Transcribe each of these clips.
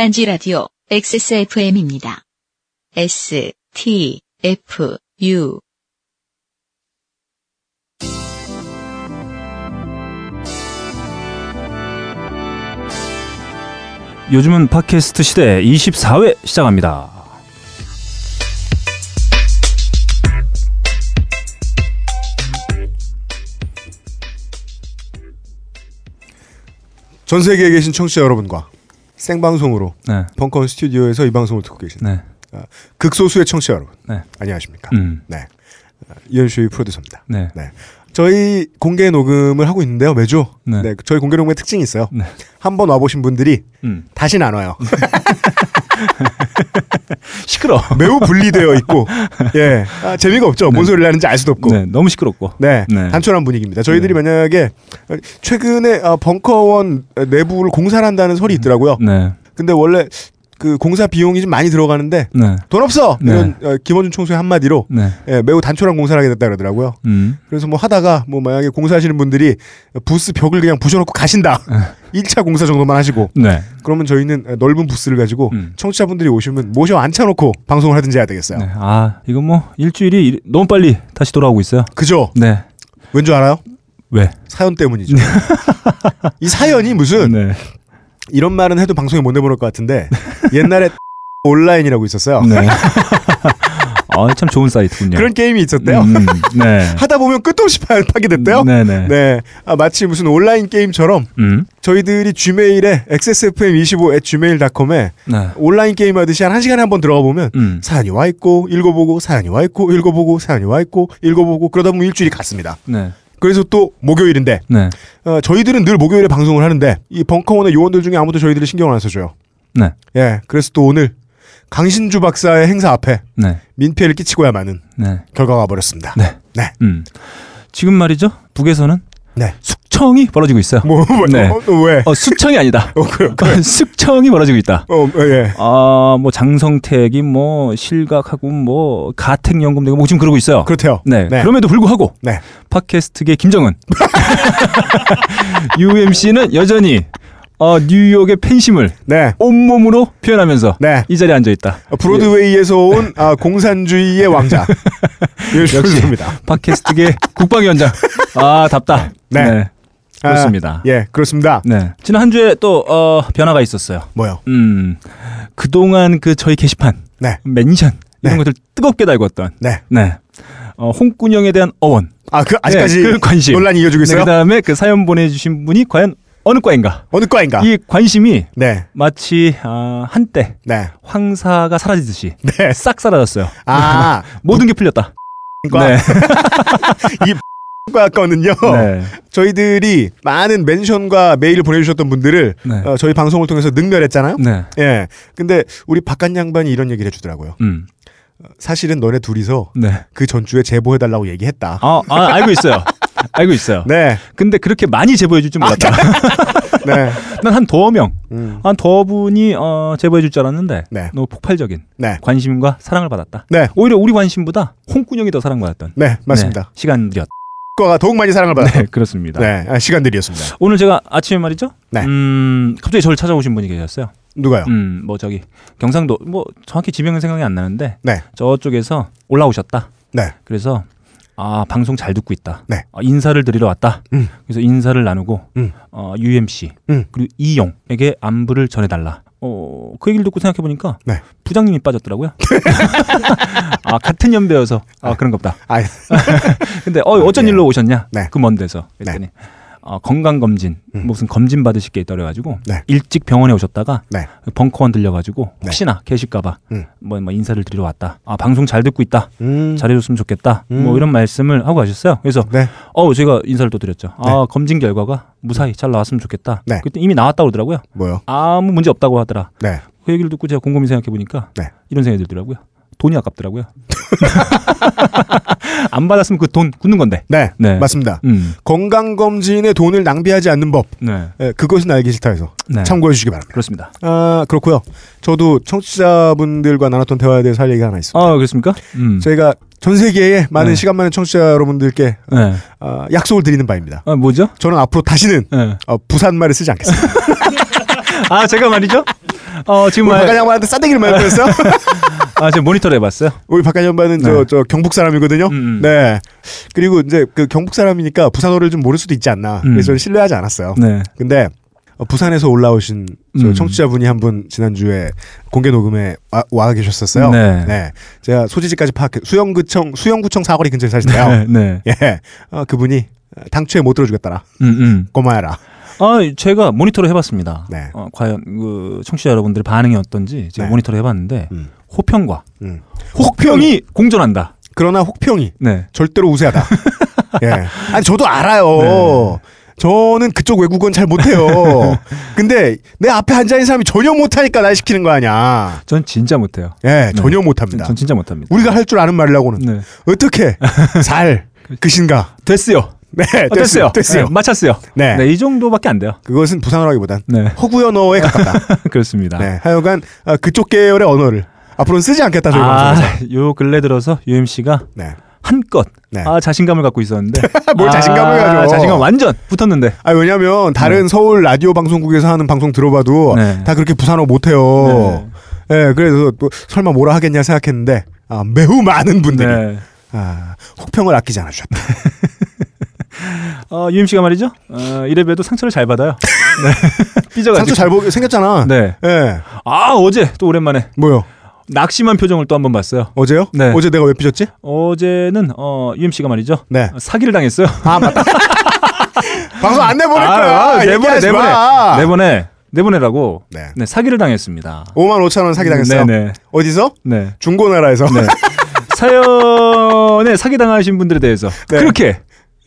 딴지 라디오 XSFM입니다. S, T, F, U. 요즘은 팟캐스트 시대 24회 시작합니다. 전 세계에 계신 청취자 여러분과 생방송으로 네. 벙커원 스튜디오에서 이 방송을 듣고 계신 네. 아, 극소수의 청취자 여러분 네. 안녕하십니까? 음. 네. 아, 이현수의 프로듀서입니다. 네. 네. 저희 공개 녹음을 하고 있는데요, 매주. 네. 네. 저희 공개 녹음의 특징이 있어요. 네. 한번 와보신 분들이 음. 다시는 안 와요. 시끄러. 매우 분리되어 있고, 예. 아, 재미가 없죠. 뭔 네. 소리를 하는지 알 수도 없고. 네. 너무 시끄럽고. 네, 네. 단촐한 분위기입니다. 저희들이 네. 만약에 최근에 어, 벙커원 내부를 공사를 한다는 설이 있더라고요. 네. 근데 원래 그 공사 비용이 좀 많이 들어가는데 네. 돈 없어 네. 이런 어, 김원준 총수의 한마디로 네. 예, 매우 단촐한 공사를 하게 됐다 그러더라고요. 음. 그래서 뭐 하다가 뭐 만약에 공사하시는 분들이 부스 벽을 그냥 부셔놓고 가신다. 1차 공사 정도만 하시고 네. 그러면 저희는 넓은 부스를 가지고 음. 청취자분들이 오시면 모셔 앉혀놓고 방송을 하든지 해야 되겠어요. 네. 아, 이거 뭐 일주일이 일- 너무 빨리 다시 돌아오고 있어요. 그죠? 네. 왠 줄 알아요? 왜? 사연 때문이죠. 이 사연이 무슨 네. 이런 말은 해도 방송에 못 내보낼 것 같은데 옛날에 온라인이라고 있었어요. 네. 아, 참 좋은 사이트군요. 그런 게임이 있었대요. 음, 네. 하다 보면 끝도 없이 파- 파괴됐대요. 네, 네. 네. 아, 마치 무슨 온라인 게임처럼 음. 저희들이 gmail에 xsfm25@gmail.com에 네. 온라인 게임 하듯이 한 1시간에 한 번 들어가 보면 음. 사연이 와 있고 읽어보고 사연이 와 있고 읽어보고 사연이 와 있고 읽어보고 그러다 보면 일주일이 갔습니다. 네. 그래서 또 목요일인데 네. 어, 저희들은 늘 목요일에 방송을 하는데 이 벙커원의 요원들 중에 아무도 저희들을 신경을 안 써줘요. 네. 예, 그래서 또 오늘 강신주 박사의 행사 앞에 네. 민폐를 끼치고야 마는 네. 결과가 버렸습니다. 네. 네. 음. 지금 말이죠. 북에서는 네. 숙청이 벌어지고 있어요. 뭐, 뭐 네. 어, 어, 왜? 어, 수청이 아니다. 어, 그래, 그래. 숙청이 벌어지고 있다. 어, 어, 예. 아, 뭐 장성택이 뭐 실각하고 뭐 가택 연금 되고 뭐 지금 그러고 있어요. 그렇대요. 네. 네. 그럼에도 불구하고 네. 팟캐스트계 김정은 UMC는 여전히 어, 뉴욕의 팬심을 네. 온몸으로 표현하면서 네. 이 자리에 앉아 있다. 어, 브로드웨이에서 온 아, 공산주의의 왕자. 역시입니다. 팟캐스트계 국방위원장. 아, 답다. 네. 그렇습니다. 예, 그렇습니다. 네. 지난 한 주에 또 어, 변화가 있었어요. 뭐요? 음. 그동안 그 저희 게시판 네. 멘션 이런 네. 것들 뜨겁게 달궜던 네. 네. 어, 홍군영에 대한 어원. 아, 그 아직까지 네, 그 관심. 논란이 이어지고 있어요? 그 다음에 그 사연 보내주신 분이 과연 어느 과인가? 어느 과인가? 이 관심이 네. 마치 아, 한때 네. 황사가 사라지듯이 네. 싹 사라졌어요. 아, 모든 게 풀렸다. 과. 네. 과 거는요. 네. 저희들이 많은 멘션과 메일을 보내주셨던 분들을 네. 어, 저희 방송을 통해서 능멸했잖아요. 네. 예. 근데 우리 바깥 양반이 이런 얘기를 해주더라고요. 음. 사실은 너네 둘이서 네. 그 전주에 제보해달라고 얘기했다. 아, 아, 알고 있어요. 알고 있어요. 네. 근데 그렇게 많이 제보해 줄 줄 몰랐다. 네. 난 한더 명, 음. 한더 분이 어, 제보해 줄 줄 알았는데 네. 너무 폭발적인 네. 관심과 사랑을 받았다. 네. 오히려 우리 관심보다 홍군영이 더 사랑받았던 네. 맞습니다. 네, 시간들이었다. 과가 더욱 많이 사랑을 받았던 네, 그렇습니다. 네. 아, 시간들이었습니다. 오늘 제가 아침에 말이죠. 네. 음, 갑자기 저를 찾아오신 분이 계셨어요. 누가요? 음, 뭐 저기 경상도 뭐 정확히 지명은 생각이 안 나는데 네. 저쪽에서 올라오셨다. 네. 그래서 아 방송 잘 듣고 있다. 네. 아, 인사를 드리러 왔다. 음. 그래서 인사를 나누고 음. 어, UMC 음. 그리고 이용에게 안부를 전해달라. 어, 그 얘기를 듣고 생각해 보니까 네. 부장님이 빠졌더라고요. 아 같은 연배여서 아 그런 겁다. 아, 근데 어 어쩐 예. 일로 오셨냐? 네. 그 먼 데서 그랬더니 어, 건강 검진 음. 무슨 검진 받으실 게 있다 그래가지고 네. 일찍 병원에 오셨다가 네. 벙커원 들려가지고 네. 혹시나 계실까봐 음. 뭐, 뭐 인사를 드리러 왔다. 아 방송 잘 듣고 있다. 음. 잘해줬으면 좋겠다. 음. 뭐 이런 말씀을 하고 가셨어요. 그래서 네. 어 제가 인사를 또 드렸죠. 아 검진 결과가 무사히 잘 나왔으면 좋겠다. 네. 그때 이미 나왔다고 그러더라고요. 뭐요? 아무 문제 없다고 하더라. 네. 그 얘기를 듣고 제가 곰곰이 생각해 보니까 네. 이런 생각이 들더라고요. 돈이 아깝더라고요. 안 받았으면 그 돈 굳는 건데. 네. 네. 맞습니다. 음. 건강 검진에 돈을 낭비하지 않는 법. 네. 예, 그것은 알기 싫다 해서 네. 참고해 주시기 바랍니다. 그렇습니다. 아, 그렇고요. 저도 청취자분들과 나눴던 대화에 대해서 할 얘기가 하나 있습니다. 아, 그렇습니까? 음. 저희가 전 세계의 많은 네. 시간 많은 청취자 여러분들께 네. 아, 약속을 드리는 바입니다. 아, 뭐죠? 저는 앞으로 다시는 네. 어, 부산 말을 쓰지 않겠습니다. 아 제가 말이죠. 어 지금 말, 박한 양반한테 싸대기를 많이 보냈어? 아 지금 모니터를 해봤어요. 우리 박한 양반은 네. 저, 저 경북 사람이거든요. 음, 음. 네. 그리고 이제 그 경북 사람이니까 부산어를 좀 모를 수도 있지 않나. 음. 그래서 저는 신뢰하지 않았어요. 네. 근데 어, 부산에서 올라오신 저 음. 청취자분이 한 분 지난주에 공개 녹음에 와, 와 계셨었어요. 네. 제가 소지지까지 파악해 수영구청 수영구청 사거리 근처에 사시대요. 네. 네. 예. 어, 그분이 당초에 못 들어주겠다라. 음, 음. 꼬마야라. 아 제가 모니터를 해봤습니다. 네. 어, 과연 그 청취자 여러분들의 반응이 어떤지 제가 네. 모니터를 해봤는데 음. 호평과 음. 혹평이 공존한다. 그러나 혹평이 네. 절대로 우세하다. 예. 아니 저도 알아요. 네. 저는 그쪽 외국어는 잘 못해요. 근데 내 앞에 앉아 있는 사람이 전혀 못하니까 날 시키는 거 아니야. 전 진짜 못해요. 예, 전혀 못합니다. 전 진짜 못합니다. 우리가 할 줄 아는 말이라고는 네. 어떻게 살 그신가? 됐어요. 네, 어, 됐어요. 됐어요. 네, 맞췄어요. 네. 네. 이 정도밖에 안 돼요. 그것은 부산어라기보단 네. 허구연어에 가깝다. 그렇습니다. 네, 하여간 아, 그쪽 계열의 언어를 앞으로는 쓰지 않겠다 저희 아, 방송에서. 요 근래 들어서 UMC가 네. 한껏 네. 아 자신감을 갖고 있었는데 뭘 자신감을 아, 가져. 자신감 완전 붙었는데 아 왜냐면 다른 서울 라디오 방송국에서 하는 방송 들어봐도 네. 다 그렇게 부산어 못해요. 네. 그래서 또 설마 뭐라 하겠냐 생각했는데 아, 매우 많은 분들이 네. 아, 혹평을 아끼지 않으셨다. 어, UMC가 말이죠. 어, 이래봬도 상처를 잘 받아요. 네. 삐져가지고. 상처 잘 보게 생겼잖아. 네. 예. 아 어제 또 오랜만에 뭐요? 낙심한 표정을 또 한 번 봤어요. 어제요? 네. 어제 내가 왜 삐졌지? 어제는 어, UMC가 말이죠. 네. 어, 사기를 당했어요. 아 맞다. 방송 안 내보낼 아, 거야. 아, 내보내 내보내 마. 내보내 내보내라고. 네. 네 사기를 당했습니다. 5만 5천 원 사기 당했어요. 네네. 어디서? 네. 중고나라에서. 네. 사연에 사기 당하신 분들에 대해서 네. 그렇게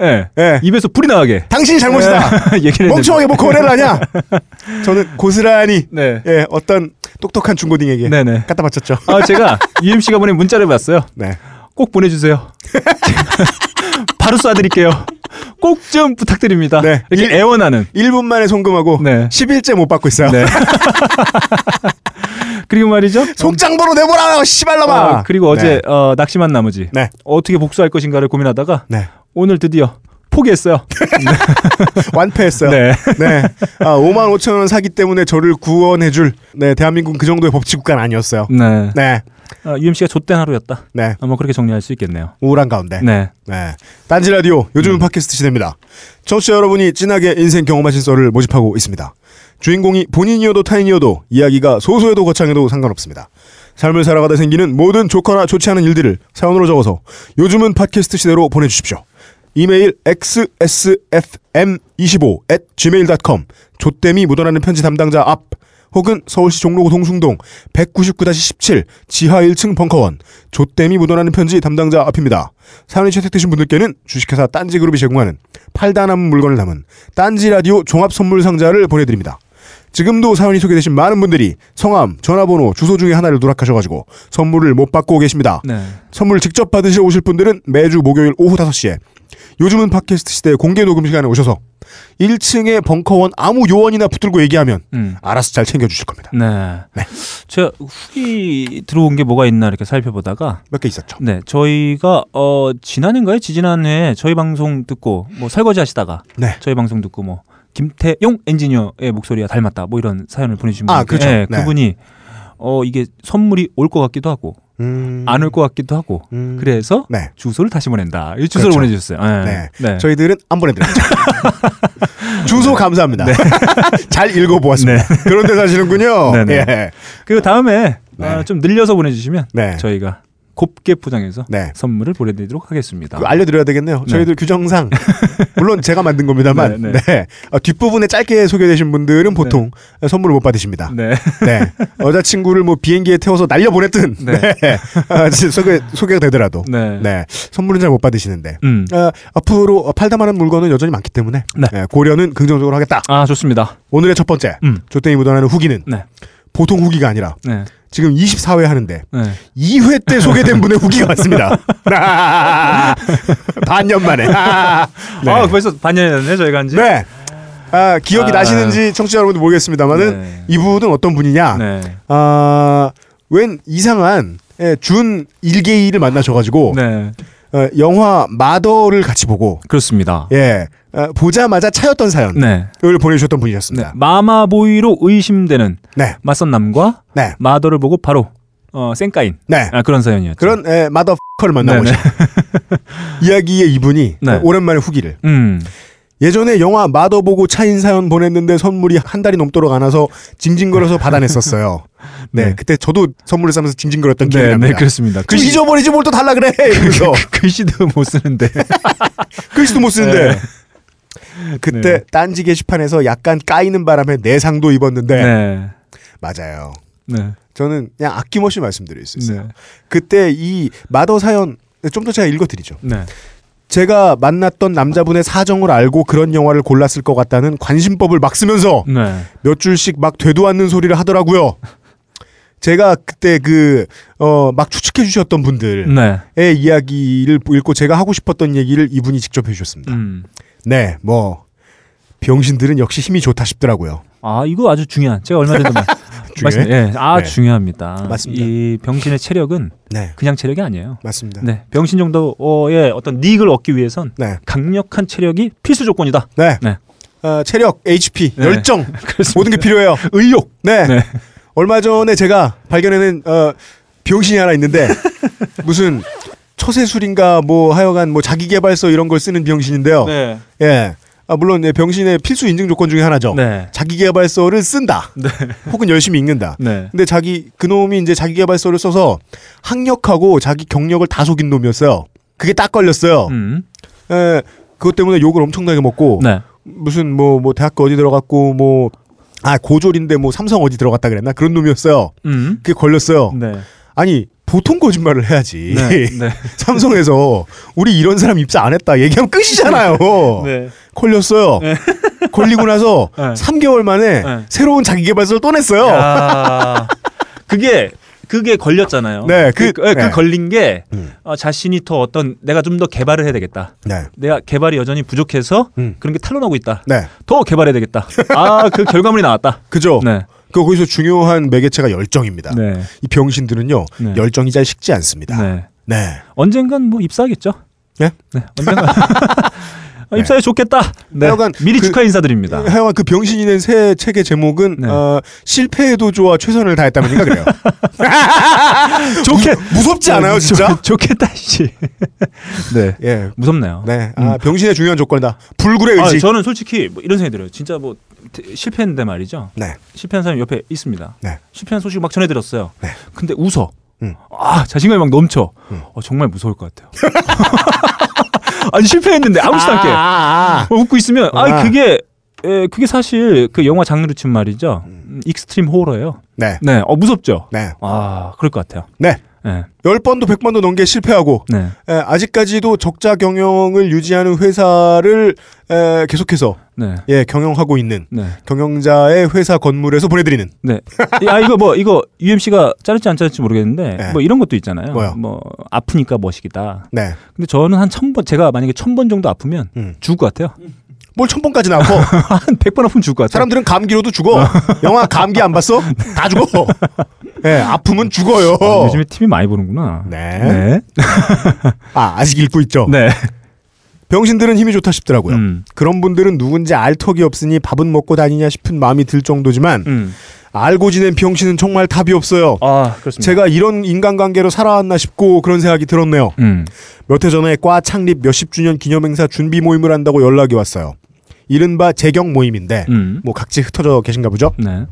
예. 예. 입에서 불이 나가게 당신이 잘못이다. 네. 얘기를 멍청하게 뭐 거래를 하냐? 저는 고스란히 네. 예 어떤 똑똑한 중고딩에게 네네. 갖다 바쳤죠. 아 제가 UMC가 보낸 문자를 봤어요. 네. 꼭 보내주세요. 바로 쏴드릴게요. 꼭 좀 부탁드립니다. 네. 이렇게 일- 애원하는. 1분 만에 송금하고 네. 10일째 못 받고 있어요. 네. 그리고 말이죠. 속장보로 내보라고 씨발놈아. 어, 그리고 어제 어, 낙심한 나머지 네. 어떻게 복수할 것인가를 고민하다가 네. 오늘 드디어 포기했어요. 완패했어요. 네. 네. 아, 5만 5천 원 사기 때문에 저를 구원해줄 네 대한민국 그 정도의 법치국가는 아니었어요. 네. 네. 어, UMC가 좆된 하루였다. 네. 어, 뭐 그렇게 정리할 수 있겠네요. 우울한 가운데. 네. 네. 딴지 라디오 요즘은 팟캐스트 시대입니다. 청취자 여러분이 진하게 인생 경험하신 썰을 모집하고 있습니다. 주인공이 본인이어도 타인이어도 이야기가 소소해도 거창해도 상관없습니다. 삶을 살아가다 생기는 모든 좋거나 좋지 않은 일들을 사연으로 적어서 요즘은 팟캐스트 시대로 보내주십시오. 이메일 xsfm25 at gmail.com 조땜이 묻어나는 편지 담당자 앞 혹은 서울시 종로구 동숭동 199-17 지하 1층 벙커원 조땜이 묻어나는 편지 담당자 앞입니다. 사연이 채택되신 분들께는 주식회사 딴지그룹이 제공하는 팔다 남은 물건을 담은 딴지라디오 종합선물상자를 보내드립니다. 지금도 사연이 소개되신 많은 분들이 성함, 전화번호, 주소 중에 하나를 누락하셔가지고 선물을 못 받고 계십니다. 네. 선물 직접 받으시러 오실 분들은 매주 목요일 오후 5시에 요즘은 팟캐스트 시대 공개 녹음 시간에 오셔서 1층에 벙커원 아무 요원이나 붙들고 얘기하면 음. 알아서 잘 챙겨주실 겁니다. 네. 네. 제가 후기 들어온 게 뭐가 있나 이렇게 살펴보다가 몇 개 있었죠. 네, 저희가 어 지난해인가요? 지지난해 저희 방송 듣고 뭐 설거지 하시다가 네. 저희 방송 듣고 뭐 김태용 엔지니어의 목소리가 닮았다 뭐 이런 사연을 보내주신 아, 분이 그렇죠. 네, 네. 그분이 어 이게 선물이 올 것 같기도 하고 음... 안올 것 같기도 하고 음... 그래서 네. 주소를 다시 보낸다. 이 주소를 그렇죠. 보내주셨어요. 네. 네. 네. 저희들은 안 보내드립니다. 주소 감사합니다. 잘 읽어보았습니다. 그런데 사시는군요. 네, 네. 예. 그리고 다음에 네. 어, 좀 늘려서 보내주시면 네. 저희가 곱게 포장해서 네. 선물을 보내드리도록 하겠습니다. 알려드려야 되겠네요. 네. 저희들 규정상 물론 제가 만든 겁니다만 네, 네, 네. 어, 뒷부분에 짧게 소개되신 분들은 보통 선물을 못 받으십니다. 네. 네. 여자친구를 뭐 비행기에 태워서 날려 보냈든 네. 네. 아, 소개 소개가 되더라도 네. 네. 선물은 잘 못 받으시는데 음. 아, 앞으로 팔다만한 물건은 여전히 많기 때문에 네. 네, 고려는 긍정적으로 하겠다. 아 좋습니다. 오늘의 첫 번째 음. 조땡이 묻어나는 후기는 네. 보통 후기가 아니라 네. 지금 24회 하는데 네. 2회 때 소개된 분의 후기가 왔습니다. 반년 만에. 아, 네. 아 벌써 반년이 됐네 저희가 한지. 네. 아, 기억이 아. 나시는지 청취자 여러분들 모르겠습니다만은 네. 이분은 어떤 분이냐? 네. 아, 웬 이상한 예, 준 일개이를 만나셔가지고 네. 어, 영화 마더를 같이 보고 그렇습니다. 예 어, 보자마자 차였던 사연을 네. 보내주셨던 네. 분이셨습니다. 마마보이로 의심되는 네, 맞선 남과 네, 마더를 보고 바로 어, 쌩까인 네. 아, 그런 사연이었죠. 그런 에, 마더 를 만나보죠. 네네. 이야기의 이분이 네. 어, 오랜만에 후기를 음. 예전에 영화 마더 보고 차인 사연 보냈는데 선물이 한 달이 넘도록 안 와서 징징거려서 받아냈었어요. 네, 네. 그때 저도 선물을 싸면서 징징거렸던 기억이 네, 납니다. 네, 그렇습니다. 좀 잊어버리지 뭘 또 달라 그래 이러면서 글씨도 못 쓰는데. 글씨도 못 쓰는데 네. 그때 네. 딴지 게시판에서 약간 까이는 바람에 내상도 입었는데 네. 맞아요. 네. 저는 그냥 아낌없이 말씀드릴 수 있어요. 네. 그때 이 마더 사연 좀 더 제가 읽어드리죠. 네. 제가 만났던 남자분의 사정을 알고 그런 영화를 골랐을 것 같다는 관심법을 막 쓰면서 네. 몇 줄씩 막 되도 않는 소리를 하더라고요. 제가 그때 그, 어, 막 추측해 주셨던 분들의 네. 이야기를 읽고 제가 하고 싶었던 얘기를 이분이 직접 해 주셨습니다. 음. 네, 뭐, 병신들은 역시 힘이 좋다 싶더라고요. 아, 이거 아주 중요한. 제가 얼마 전에도 말- 중요해? 예, 아, 네. 중요합니다. 맞습니다. 이 병신의 체력은 네, 그냥 체력이 아니에요. 맞습니다. 네. 병신 정도의 어떤 닉을 얻기 위해선 네, 강력한 체력이 필수 조건이다. 네. 네. 어, 체력, HP, 네. 열정. 모든 게 필요해요. 의욕. 네. 네. 얼마 전에 제가 발견해낸 어, 병신이 하나 있는데 무슨 처세술인가 뭐 하여간 뭐 자기개발서 이런 걸 쓰는 병신인데요. 네. 예. 아, 물론 예, 병신의 필수 인증 조건 중에 하나죠. 네. 자기개발서를 쓴다. 네. 혹은 열심히 읽는다. 네. 근데 자기 그놈이 이제 자기개발서를 써서 학력하고 자기 경력을 다 속인 놈이었어요. 그게 딱 걸렸어요. 음. 예. 그것 때문에 욕을 엄청나게 먹고 네. 무슨 뭐뭐 대학교 어디 들어갔고 뭐 아 고졸인데 뭐 삼성 어디 들어갔다 그랬나 그런 놈이었어요. 음. 그게 걸렸어요. 네. 아니 보통 거짓말을 해야지. 네. 네. 삼성에서 우리 이런 사람 입사 안 했다 얘기하면 끝이잖아요. 네. 걸렸어요. 걸리고 나서 네. 3개월 만에 네. 새로운 자기 개발서를 또 냈어요. 야. 그게 그게 걸렸잖아요. 네, 그, 그- 그, 네. 걸린 게 음. 어, 자신이 더 어떤 내가 좀 더 개발을 해야 되겠다. 네. 내가 개발이 여전히 부족해서 음. 그런 게 탄로나고 있다. 네. 더 개발해야 되겠다. 아, 그 결과물이 나왔다. 그죠? 네. 그 거기서 중요한 매개체가 열정입니다. 네. 이 병신들은요. 네. 열정이 잘 식지 않습니다. 네. 네. 언젠간 뭐 입사하겠죠. 예? 네. 언젠간 아, 입사해 좋겠다. 네. 하여간 미리 그- 축하 인사드립니다. 하여간 그 병신이 낸 새 책의 제목은 네. 어, 실패해도 좋아 최선을 다했다면인가 그래요. 좋게 무, 무섭지 않아요, 진짜? 좋, 좋겠다 씨. 네. 예. 무섭네요. 네. 아, 병신의 중요한 조건이다. 불굴의 아, 의지. 저는 솔직히 뭐 이런 생각이 들어요. 진짜 뭐 대- 실패했는데 말이죠. 네. 실패한 사람이 옆에 있습니다. 네. 실패한 소식 막 전해들었어요. 네. 근데 웃어. 음. 아 자신감이 막 넘쳐. 음. 어, 정말 무서울 것 같아요. 아니 실패했는데 아무렇지도 않게 아, 어, 웃고 있으면 아 아. 그게 에, 그게 사실 그 영화 장르로 치면 말이죠. 음, extreme horror예요. 네. 네, 어 무섭죠. 네. 아 그럴 것 같아요. 네. 네, 열 번도 백 번도 넘게 실패하고 네, 에, 아직까지도 적자 경영을 유지하는 회사를 에, 계속해서 네, 예 경영하고 있는 네, 경영자의 회사 건물에서 보내드리는 네. 아 이거 뭐 이거 UMC가 자를지 안 자를지 모르겠는데 네. 뭐 이런 것도 있잖아요. 뭐요? 뭐 아프니까 멋이다. 네. 근데 저는 한 천 번 제가 만약에 천 번 정도 아프면 음. 죽을 것 같아요. 뭘 천번까지 나고 한백번 아프면 죽을 것. 사람들은 감기로도 죽어. 영화 감기 안 봤어? 다 죽어. 예, 아프면 죽어요. 아, 요즘에 TV 많이 보는구나. 네. 네. 아, 아직 읽고 있죠. 네. 병신들은 힘이 좋다 싶더라고요. 음. 그런 분들은 누군지 알 턱이 없으니 밥은 먹고 다니냐 싶은 마음이 들 정도지만 음. 알고 지낸 병신은 정말 답이 없어요. 아, 그렇습니다. 제가 이런 인간관계로 살아왔나 싶고 그런 생각이 들었네요. 음. 몇해 전에 과 창립 몇십 주년 기념행사 준비 모임을 한다고 연락이 왔어요. 이른바 재경 모임인데 음. 뭐 각지 흩어져 계신가 보죠. 네.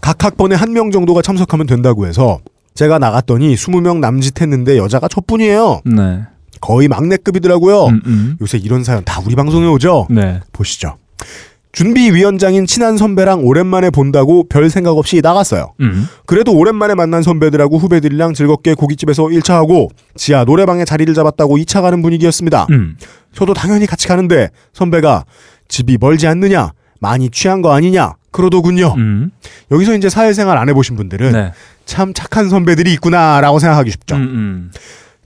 각 학번에 한 명 정도가 참석하면 된다고 해서 제가 나갔더니 20명 남짓했는데 여자가 저뿐이에요. 네. 거의 막내급이더라고요. 음, 음. 요새 이런 사연 다 우리 방송에 오죠. 네. 보시죠. 준비위원장인 친한 선배랑 오랜만에 본다고 별 생각 없이 나갔어요. 음. 그래도 오랜만에 만난 선배들하고 후배들이랑 즐겁게 고깃집에서 1차하고 지하 노래방에 자리를 잡았다고 2차 가는 분위기였습니다. 음. 저도 당연히 같이 가는데 선배가 집이 멀지 않느냐 많이 취한 거 아니냐 그러더군요. 음. 여기서 이제 사회생활 안 해보신 분들은 네. 참 착한 선배들이 있구나라고 생각하기 쉽죠. 음, 음.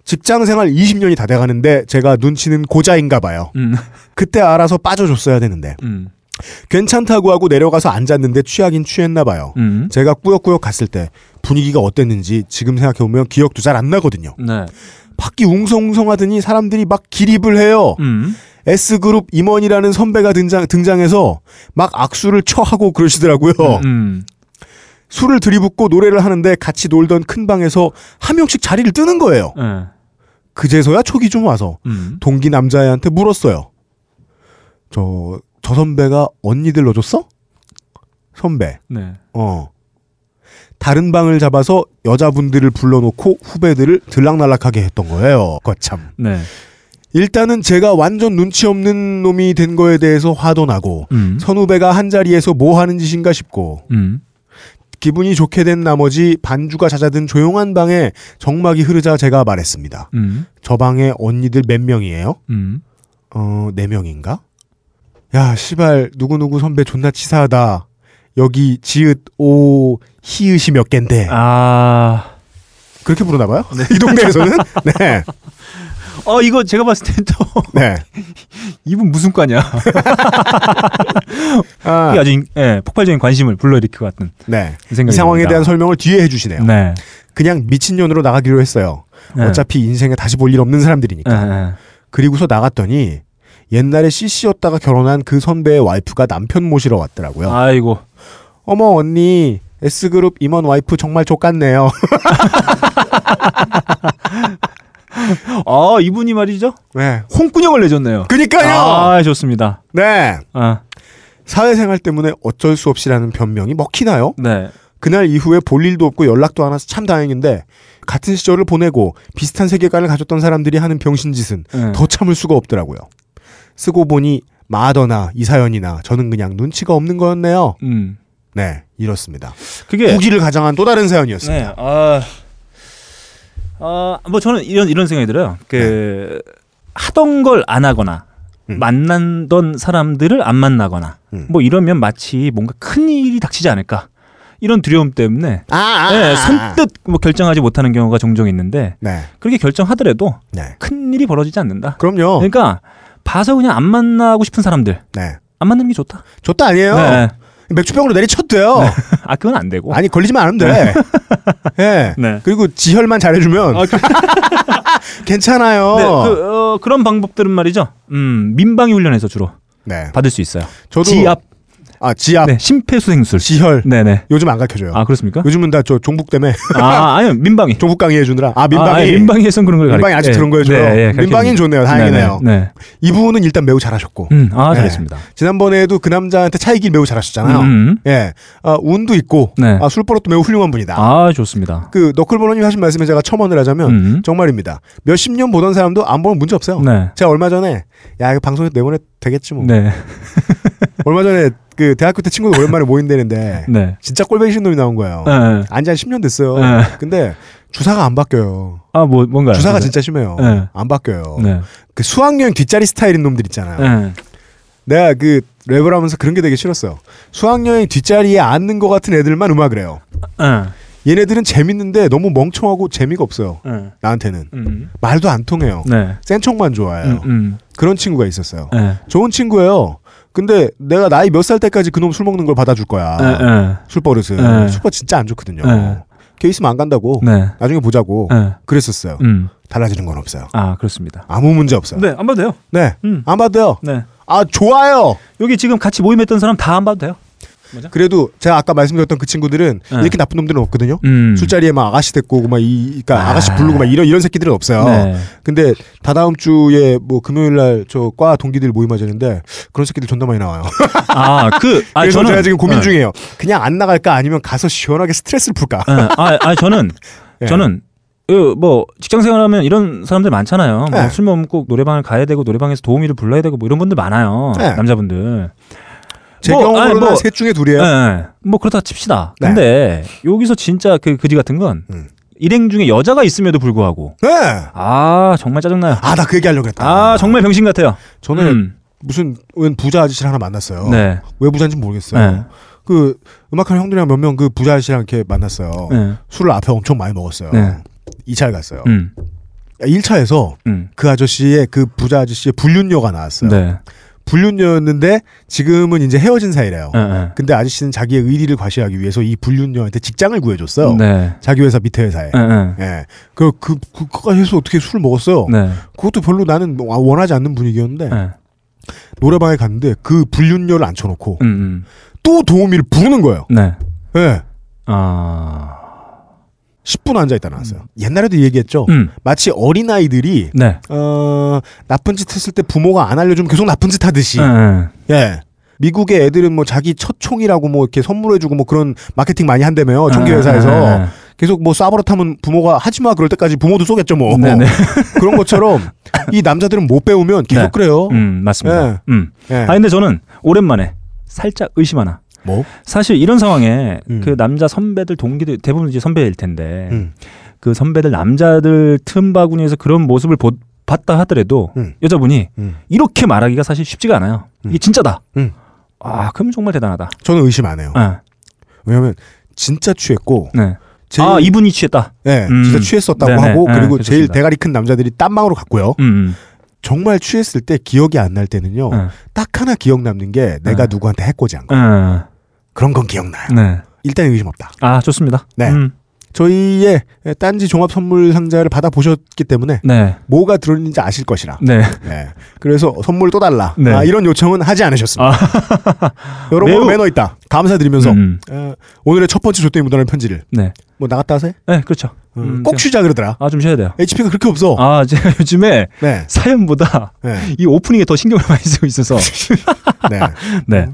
직장 생활 20년이 다 돼가는데 제가 눈치는 고자인가 봐요. 음. 그때 알아서 빠져줬어야 되는데 음. 괜찮다고 하고 내려가서 앉았는데 취하긴 취했나 봐요. 음. 제가 꾸역꾸역 갔을 때 분위기가 어땠는지 지금 생각해보면 기억도 잘 안 나거든요. 네. 밖이 웅성웅성하더니 사람들이 막 기립을 해요. 음. S그룹 임원이라는 선배가 등장, 등장해서 막 악수를 쳐하고 그러시더라고요. 음. 술을 들이붓고 노래를 하는데 같이 놀던 큰 방에서 한 명씩 자리를 뜨는 거예요. 예. 그제서야 촉이 좀 와서 음. 동기 남자애한테 물었어요. 저, 저 선배가 언니들 넣어줬어? 선배. 네. 어. 다른 방을 잡아서 여자분들을 불러놓고 후배들을 들락날락하게 했던 거예요. 거참. 네. 일단은 제가 완전 눈치 없는 놈이 된 거에 대해서 화도 나고 음. 선후배가 한 자리에서 뭐 하는 짓인가 싶고 음. 기분이 좋게 된 나머지 반주가 잦아든 조용한 방에 정막이 흐르자 제가 말했습니다. 음. 저 방에 언니들 몇 명이에요? 음. 어, 네 명인가? 야, 시발 누구누구 선배 존나 치사하다. 여기 지읒 오 히읗이 몇 갠데. 아. 그렇게 부르나 봐요? 이 동네에서는? 네. 어 이거 제가 봤을 땐또 네. 이분 무슨 과냐? 아, 아주 인- 예, 폭발적인 관심을 불러일으킬 것 같은 네. 이 상황에. 대한 설명을 뒤에 해주시네요. 네. 그냥 미친년으로 나가기로 했어요. 네. 어차피 인생에 다시 볼 일 없는 사람들이니까. 예, 예. 그리고서 나갔더니 옛날에 CC였다가 결혼한 그 선배의 와이프가 남편 모시러 왔더라고요. 아이고. 어머 언니 S그룹 임원 와이프 정말 족같네요. 아 이분이 말이죠. 네. 홍군형을 내줬네요. 그니까요. 아 좋습니다. 네. 아, 사회생활 때문에 어쩔 수 없이라는 변명이 먹히나요? 네. 그날 이후에 볼 일도 없고 연락도 안 와서 참 다행인데 같은 시절을 보내고 비슷한 세계관을 가졌던 사람들이 하는 병신짓은 예. 더 참을 수가 없더라고요. 쓰고 보니 마더나 이사연이나 저는 그냥 눈치가 없는 거였네요. 음. 네, 이렇습니다. 그게 후기를 가장한 또 다른 사연이었습니다. 네. 아. 아, 뭐 저는 이런 이런 생각이 들어요. 그 하던 걸 안 하거나 네. 음. 만난던 사람들을 안 만나거나 음. 뭐 이러면 마치 뭔가 큰 일이 닥치지 않을까 이런 두려움 때문에 아, 아, 네, 아, 선뜻 뭐 결정하지 못하는 경우가 종종 있는데 네, 그렇게 결정하더라도 네. 큰 일이 벌어지지 않는다. 그럼요. 그러니까 봐서 그냥 안 만나고 싶은 사람들 네. 안 만나는 게 좋다. 좋다 아니에요. 네. 맥주병으로 내리쳤대요. 아 그건 안 되고. 아니 걸리지만 않으면 돼. 예. 네. 그리고 지혈만 잘해주면 아, 그, 괜찮아요. 네, 그, 어, 그런 방법들은 말이죠. 음, 민방위 훈련에서 주로 네. 받을 수 있어요. 저도 지압, 아 지압, 네, 심폐소생술. 지혈 네네. 요즘 안 가르쳐줘요. 아 그렇습니까? 요즘은 다 저 종북 때문에 아 아니요 민방위. 종북 강의 해주느라 아 민방위 아, 아니, 민방위에서는 그런 걸 민방위 가르쳐- 아직 예, 그런 거해줘요. 네, 예, 가르쳐 민방위는 줍니다. 좋네요. 다행이네요. 네, 네. 이 부분은 일단 매우 잘하셨고 음, 아 네. 잘했습니다. 지난번에도 그 남자한테 차이길 매우 잘하셨잖아요. 음, 예, 아, 운도 있고 네. 아, 술버릇도 매우 훌륭한 분이다. 아 좋습니다. 그 너클버너님 하신 말씀에 제가 첨언을 하자면 음. 정말입니다. 몇십 년 보던 사람도 안 보면 문제 없어요. 네. 제가 얼마 전에 야 이거 방송에서 내보내 되겠지 뭐. 네. 얼마 전에 그 대학교 때 친구들 오랜만에 모인다는데 네. 진짜 꼴배기 싫은 놈이 나온 거예요. 네. 안지 한 10년 됐어요. 네. 근데 주사가 안 바뀌어요. 아 뭐 뭔가요? 주사가 네. 진짜 심해요. 네. 안 바뀌어요. 네. 그 수학여행 뒷자리 스타일인 놈들 있잖아요. 네. 내가 그 랩을 하면서 그런 게 되게 싫었어요. 수학여행 뒷자리에 앉는 것 같은 애들만 음악을 해요. 네. 얘네들은 재밌는데 너무 멍청하고 재미가 없어요. 네. 나한테는. 음. 말도 안 통해요. 네. 센 척만 좋아해요. 음, 음. 그런 친구가 있었어요. 네. 좋은 친구예요. 근데 내가 나이 몇 살 때까지 그놈 술 먹는 걸 받아줄 거야. 네. 네. 술 버릇은. 네. 술버릇 진짜 안 좋거든요. 네. 걔 있으면 안 간다고. 네. 나중에 보자고. 네. 그랬었어요. 음. 달라지는 건 없어요. 아 그렇습니다. 아무 문제 없어요. 네, 안 봐도 돼요. 네. 음. 안 봐도 돼요. 네. 아, 좋아요. 여기 지금 같이 모임했던 사람 다 안 봐도 돼요. 그래도 제가 아까 말씀드렸던 그 친구들은 네. 이렇게 나쁜 놈들은 없거든요. 음. 술자리에 막 아가씨 데리고 오고 막 이, 그러니까 아. 아. 가씨 부르고 막 이런 이런 새끼들은 없어요. 네. 근데 다다음 주에 뭐 금요일 날 저 과 동기들 모임 하자는데 그런 새끼들 존나 많이 나와요. 아, 그, 아, 그래서 저는. 제가 지금 고민 네. 중이에요. 그냥 안 나갈까 아니면 가서 시원하게 스트레스를 풀까. 네. 아, 아, 저는, 예. 저는, 그, 뭐, 직장 생활하면 이런 사람들 많잖아요. 뭐 네. 술 먹으면 꼭 노래방을 가야 되고, 노래방에서 도우미를 불러야 되고, 뭐 이런 분들 많아요. 네. 남자분들. 제 뭐, 아니, 뭐, 셋 중에 둘이에요. 네. 뭐, 그렇다 칩시다. 네. 근데, 여기서 진짜 그 그지 같은 건, 음. 일행 중에 여자가 있음에도 불구하고, 네. 아, 정말 짜증나요. 아, 나 그 얘기 하려고 했다. 아, 정말 병신 같아요. 저는 음. 무슨 웬 부자 아저씨를 하나 만났어요. 네. 왜 부자인지 모르겠어요. 네. 그 음악하는 형들이랑 몇 명 그 부자 아저씨랑 이렇게 만났어요. 네. 술을 앞에 엄청 많이 먹었어요. 네. 2차를 갔어요. 음. 1차에서 음. 그 아저씨의 그 부자 아저씨의 불륜녀가 나왔어요. 네. 불륜녀였는데 지금은 이제 헤어진 사이래요. 예, 예. 근데 아저씨는 자기의 의리를 과시하기 위해서 이 불륜녀한테 직장을 구해줬어요. 네. 자기 회사 밑에 회사에. 예, 예. 예. 그, 그, 그, 그까지 해서 어떻게 술을 먹었어요? 네. 그것도 별로 나는 뭐 원하지 않는 분위기였는데, 예. 노래방에 갔는데 그 불륜녀를 앉혀놓고 음, 음. 또 도우미를 부르는 거예요. 네. 예. 아. 10분 앉아있다 나왔어요. 옛날에도 얘기했죠. 음. 마치 어린아이들이, 네. 어, 나쁜 짓 했을 때 부모가 안 알려주면 계속 나쁜 짓 하듯이. 예, 예. 예. 미국의 애들은 뭐 자기 첫 총이라고 뭐 이렇게 선물해주고 뭐 그런 마케팅 많이 한다며요. 총기 회사에서. 예, 예. 계속 뭐 쏴버릇하면 부모가 하지 마 그럴 때까지 부모도 쏘겠죠 뭐. 네네. 그런 것처럼 이 남자들은 못 배우면 계속 네. 그래요. 음, 맞습니다. 예. 음. 예. 아 근데 저는 오랜만에 살짝 의심 하나. 뭐? 사실 이런 상황에 음. 그 남자 선배들 동기들 대부분 이제 선배일 텐데 음. 그 선배들 남자들 틈바구니에서 그런 모습을 보, 봤다 하더라도 음. 여자분이 음. 이렇게 말하기가 사실 쉽지가 않아요. 이게 진짜다. 음. 아, 그럼 정말 대단하다. 저는 의심 안 해요. 네. 왜냐면 진짜 취했고 네. 제일 아, 이분이 취했다. 예, 음. 진짜 취했었다고 네네. 하고 네, 그리고 제일 그렇습니다. 대가리 큰 남자들이 딴 방으로 갔고요. 정말 취했을 때 기억이 안 날 때는요. 네. 딱 하나 기억 남는 게 내가 네. 누구한테 해코지한 거. 네. 그런 건 기억나요. 네. 일단 의심 없다. 아, 좋습니다. 네. 음. 저희의 딴지 종합 선물 상자를 받아 보셨기 때문에 네. 뭐가 들어있는지 아실 것이라. 네. 네. 그래서 선물 또 달라. 네. 아, 이런 요청은 하지 않으셨습니다. 여러분 매우- 매너 있다. 감사드리면서 음. 어, 오늘의 첫 번째 조땡이 묻어나는 편지를 네. 뭐 나갔다 하세요? 네, 그렇죠. 어, 음, 꼭 쉬자 그러더라. 아, 좀 쉬어야 돼요. HP가 그렇게 없어. 아, 제가 요즘에 네. 사연보다 네. 이 오프닝에 더 신경을 많이 쓰고 있어서. 네. 네.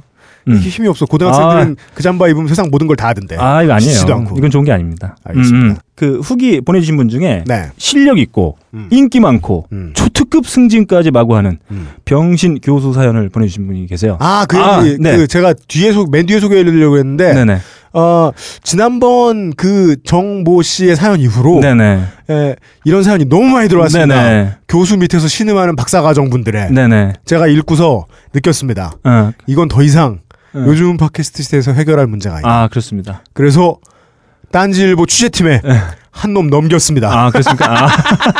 음. 이게 힘이 없어. 고등학생들은 그 잠바 입으면 세상 모든 걸다 하던데. 아, 이거 아니에요. 않고. 이건 좋은 게 아닙니다. 알겠습니다. 그 후기 보내주신 분 중에 네. 실력 있고 음. 인기 많고 음. 초특급 승진까지 마구 하는 음. 병신 교수 사연을 보내주신 분이 계세요. 아, 그, 아, 얘기, 네. 그 제가 뒤에 소, 맨 뒤에 소개해드리려고 했는데, 네네. 어, 지난번 그 정모 씨의 사연 이후로, 네네. 에, 이런 사연이 너무 많이 들어왔습니다. 네네. 교수 밑에서 신음하는 박사과정 분들의 네네. 제가 읽고서 느꼈습니다. 어, 이건 더 이상 어. 요즘 팟캐스트 시대에서 해결할 문제가 아니다. 아, 그렇습니다. 그래서 딴지일보 취재팀에 한 놈 넘겼습니다. 아, 그렇습니까? 아.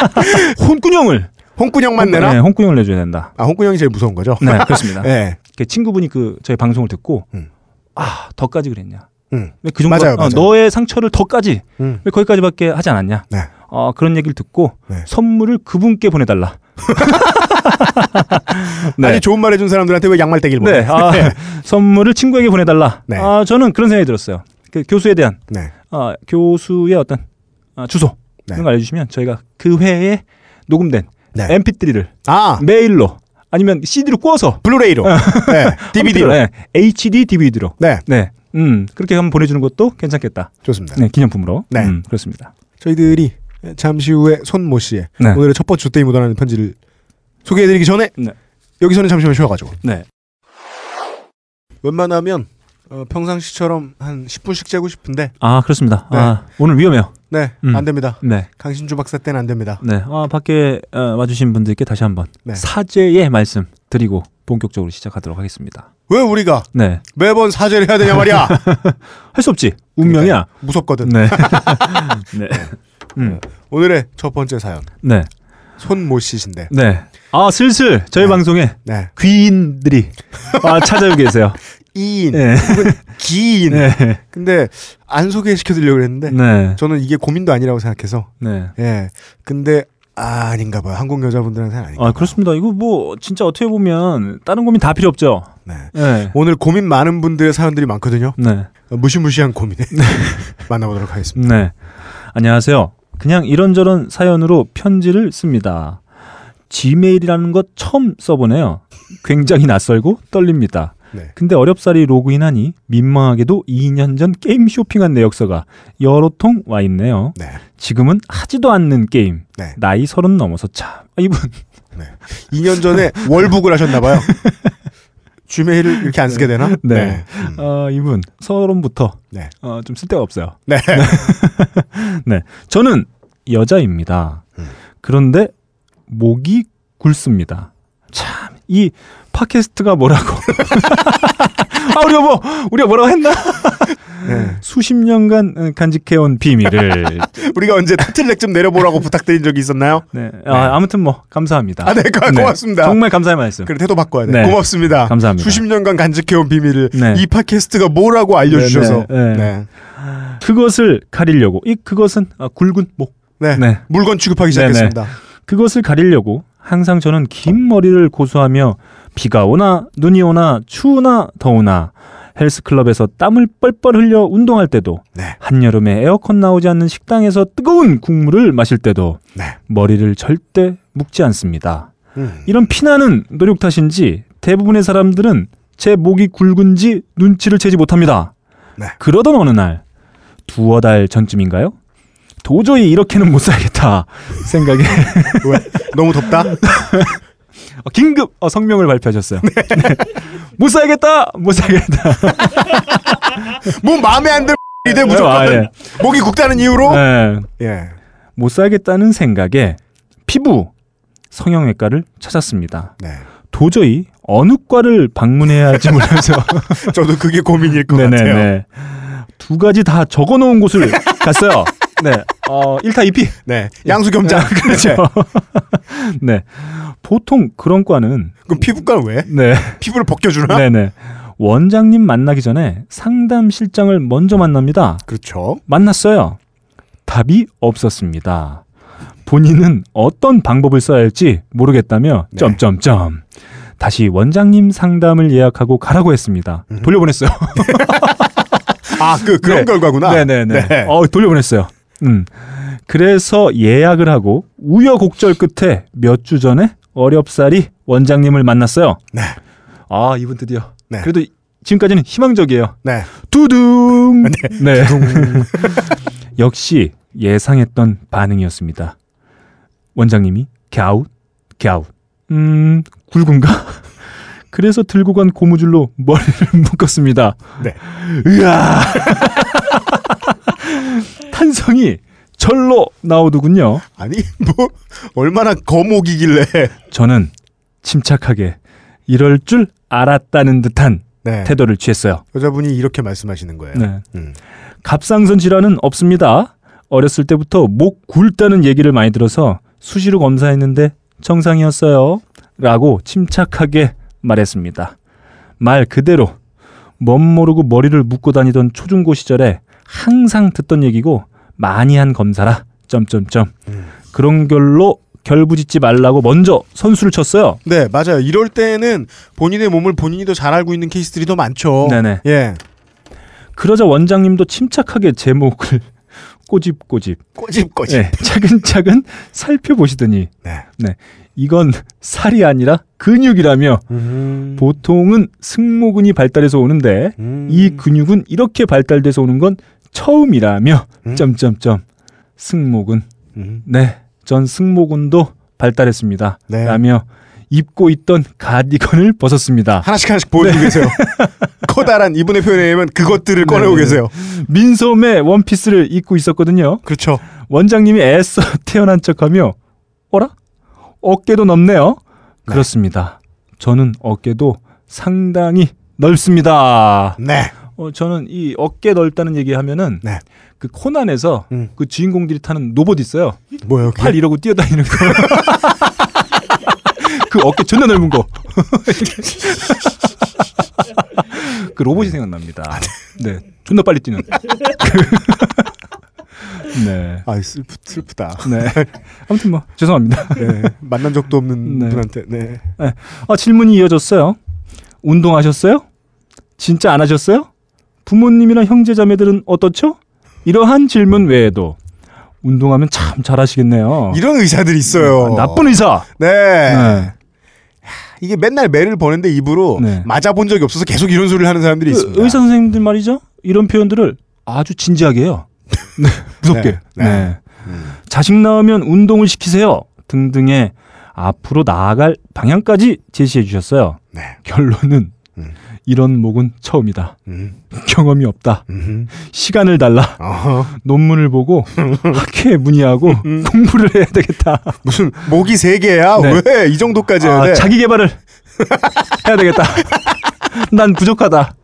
홍군형을. 홍군형만 내라? 네, 홍군형을 내줘야 된다. 아, 홍군형이 제일 무서운 거죠? 네, 그렇습니다. 네. 그 친구분이 그 저희 방송을 듣고 음. 아 더까지 그랬냐? 음. 왜그 정도? 맞아요, 어, 맞아요. 너의 상처를 더까지 음. 왜 거기까지밖에 하지 않았냐? 네. 어, 그런 얘기를 듣고 네. 선물을 그분께 보내달라. 아니, 좋은 말 해준 사람들한테 왜 양말 떼길 보내? 네, 아, 선물을 친구에게 보내달라. 네. 아, 저는 그런 생각이 들었어요. 그 교수에 대한 네. 아, 교수의 어떤 아, 주소 네. 이런 거 알려주시면 저희가 그 회에 녹음된 네. MP3를 아, 메일로 아니면 CD로 구워서 Blu-ray로. 네. DVD로. 네, HD DVD로 네. 네, 음 그렇게 한번 보내주는 것도 괜찮겠다. 좋습니다. 네, 기념품으로. 네. 음, 그렇습니다. 저희들이 잠시 후에 손모 씨의 네. 오늘의 첫 번째 주대이 묻어나는 편지를 소개해드리기 전에 네. 여기서는 잠시만 쉬어가지고 네. 웬만하면 어, 평상시처럼 한 10분씩 재고 싶은데 아 그렇습니다. 네. 아 오늘 위험해요. 네, 음. 안 됩니다. 네. 강신주 박사 때는 안 됩니다. 네. 아 밖에 어, 와주신 분들께 다시 한번 네. 사죄의 말씀 드리고 본격적으로 시작하도록 하겠습니다. 왜 우리가 네. 매번 사죄를 해야 되냐 말이야. 할 수 없지. 운명이야. 무섭거든. 네. 네. 음. 오늘의 첫 번째 사연 네. 손모 씨신데. 네. 아 슬슬 저희 네. 방송에 네. 귀인들이 아, 찾아오고 계세요. 이인 네. 기인. 네. 근데 안 소개시켜드리려고 했는데 네. 저는 이게 고민도 아니라고 생각해서 네. 예. 근데 아, 아닌가 봐요. 한국 여자분들한테는 아닌가. 아 그렇습니다. 이거 뭐 진짜 어떻게 보면 다른 고민 다 필요 없죠. 네. 네. 오늘 고민 많은 분들의 사연들이 많거든요. 네. 어, 무시무시한 고민 만나보도록 하겠습니다. 네. 안녕하세요. 그냥 이런저런 사연으로 편지를 씁니다. 지메일이라는 것 처음 써보네요. 굉장히 낯설고 떨립니다. 네. 근데 어렵사리 로그인하니 민망하게도 2년 전 게임 쇼핑한 내역서가 여러 통 와 있네요. 네. 지금은 하지도 않는 게임. 네. 나이 서른 넘어서 참. 아, 이분 2년 전에 월북을 하셨나봐요. 주메일을 이렇게 안 쓰게 되나? 네. 음. 어, 이분 서른부터 네. 어, 좀 쓸데가 없어요. 네. 네. 저는 여자입니다. 음. 그런데 목이 굵습니다. 참, 이 팟캐스트가 뭐라고. 아 우리가 뭐 우리가 뭐라고 했나? 네. 수십 년간 간직해온 비밀을. 우리가 언제 타틀렉 좀 내려보라고 부탁드린 적이 있었나요? 네. 아, 아무튼 뭐 감사합니다. 아, 네, 고- 고맙습니다. 정말 감사의 말씀. 그래 태도 바꿔야 돼. 네. 고맙습니다. 감사합니다. 수십 년간 간직해온 비밀을 네. 이 팟캐스트가 뭐라고 알려주셔서. 네, 네, 네. 네. 그것을 가리려고 이 그것은 아, 굵은 목. 네. 네. 물건 취급하기 네, 네. 시작했습니다. 그것을 가리려고 항상 저는 긴 머리를 고수하며 비가 오나 눈이 오나 추우나 더우나 헬스클럽에서 땀을 뻘뻘 흘려 운동할 때도 네. 한여름에 에어컨 나오지 않는 식당에서 뜨거운 국물을 마실 때도 네. 머리를 절대 묶지 않습니다. 음. 이런 피나는 노력 탓인지 대부분의 사람들은 제 목이 굵은지 눈치를 채지 못합니다. 네. 그러던 어느 날 두어 달 전쯤인가요? 도저히 이렇게는 못 살겠다 생각에 왜? 너무 덥다? 어, 긴급 어, 성명을 발표하셨어요. 네. 못 살겠다, 못 살겠다. 뭐 마음에 안 들. 이대 무조건 아, 예. 목이 굵다는 이유로. 네. 예. 못 살겠다는 생각에 피부 성형외과를 찾았습니다. 네. 도저히 어느 과를 방문해야 할지 몰라서 저도 그게 고민일 것 같아요. 네네네. 두 가지 다 적어놓은 곳을 갔어요. 네. 어, 1타 2피. 네. 양수겸장. 그렇죠. 네. 보통 그런 과는 그럼 피부과는 왜? 네. 피부를 벗겨주나? 네네. 원장님 만나기 전에 상담 실장을 먼저 만납니다. 그렇죠. 만났어요. 답이 없었습니다. 본인은 어떤 방법을 써야 할지 모르겠다며 네. 점점점 다시 원장님 상담을 예약하고 가라고 했습니다. 음. 돌려보냈어요. 아, 그, 그런 네. 결과구나. 네네네. 네. 어 돌려보냈어요. 음. 그래서 예약을 하고 우여곡절 끝에 몇 주 전에 어렵사리 원장님을 만났어요. 네. 아 이분 드디어. 네. 그래도 지금까지는 희망적이에요. 네. 두둥. 네. 역시 예상했던 반응이었습니다. 원장님이 갸웃, 갸웃. 음, 굵은가? 그래서 들고 간 고무줄로 머리를 묶었습니다. 네. 으아! 탄성이 절로 나오더군요. 아니, 뭐, 얼마나 거목이길래. 저는 침착하게 이럴 줄 알았다는 듯한 네. 태도를 취했어요. 여자분이 이렇게 말씀하시는 거예요. 네. 음. 갑상선 질환은 없습니다. 어렸을 때부터 목 굵다는 얘기를 많이 들어서 수시로 검사했는데 정상이었어요. 라고 침착하게 말했습니다. 말 그대로 멋 모르고 머리를 묶고 다니던 초중고 시절에 항상 듣던 얘기고 많이 한 검사라 점점점 음. 그런 결로 결부짓지 말라고 먼저 선수를 쳤어요. 네, 맞아요. 이럴 때는 본인의 몸을 본인이 더 잘 알고 있는 케이스들이 더 많죠. 네네. 예. 그러자 원장님도 침착하게 제 목을 꼬집꼬집 꼬집꼬집. 네, 차근차근 살펴보시더니 네. 이건 살이 아니라 근육이라며 음. 보통은 승모근이 발달해서 오는데 음. 이 근육은 이렇게 발달돼서 오는 건 처음이라며 음. 점점점 승모근 음. 네 전 승모근도 발달했습니다 네. 라며 입고 있던 가디건을 벗었습니다 하나씩 하나씩 보여주고 계세요. 커다란 이분의 표현에 의하면 그것들을 꺼내고 네, 네. 계세요. 민소매 원피스를 입고 있었거든요 그렇죠. 원장님이 애써 태어난 척하며 어라? 어깨도 넓네요. 그렇습니다. 저는 어깨도 상당히 넓습니다. 네. 어, 저는 이 어깨 넓다는 얘기하면은 네. 그 코난에서 음. 그 주인공들이 타는 로봇 있어요. 뭐요? 팔 이러고 뛰어다니는 거. 그 어깨 존나 넓은 거. 그 로봇이 생각납니다. 네. 존나 빨리 뛰는. 네. 아, 슬프, 슬프다. 네. 아무튼 뭐 죄송합니다. 네. 만난 적도 없는 네. 분한테. 네. 아, 질문이 이어졌어요. 운동하셨어요? 진짜 안 하셨어요? 부모님이나 형제자매들은 어떻죠? 이러한 질문 외에도 운동하면 참 잘하시겠네요. 이런 의사들이 있어요. 아, 나쁜 의사. 네. 네. 이게 맨날 매를 보는데 입으로 네. 맞아본 적이 없어서 계속 이런 소리를 하는 사람들이 그 있습니다. 의사 선생님들 말이죠. 이런 표현들을 아주 진지하게 해요. 네, 무섭게. 네, 네. 네. 음. 자식 낳으면 운동을 시키세요. 등등의 앞으로 나아갈 방향까지 제시해 주셨어요. 네. 결론은 음. 이런 목은 처음이다. 음. 경험이 없다. 음. 시간을 달라. 어허. 논문을 보고 학회에 문의하고 음. 공부를 해야 되겠다. 무슨 목이 세 개야? 네. 왜이 정도까지 해야 아, 돼? 자기 개발을 해야 되겠다. 난 부족하다.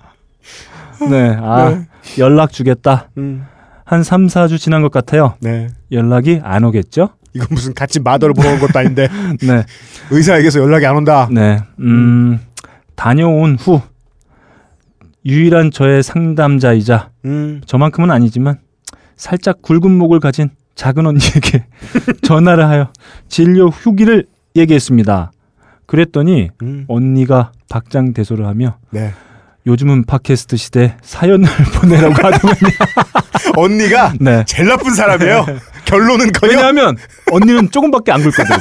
네. 아, 네. 연락 주겠다. 음. 한 3, 4주 지난 것 같아요. 네. 연락이 안 오겠죠? 이건 무슨 같이 마더를 보러 온 것도 아닌데 네. 의사에게서 연락이 안 온다. 네. 음, 다녀온 후 유일한 저의 상담자이자 음. 저만큼은 아니지만 살짝 굵은 목을 가진 작은 언니에게 전화를 하여 진료 후기를 얘기했습니다. 그랬더니 음. 언니가 박장대소를 하며 네. 요즘은 팟캐스트 시대 사연을 보내라고 하더군요. 언니가 네. 제일 나쁜 사람이에요. 결론은 그냥 왜냐하면 언니는 조금밖에 안 굵거든.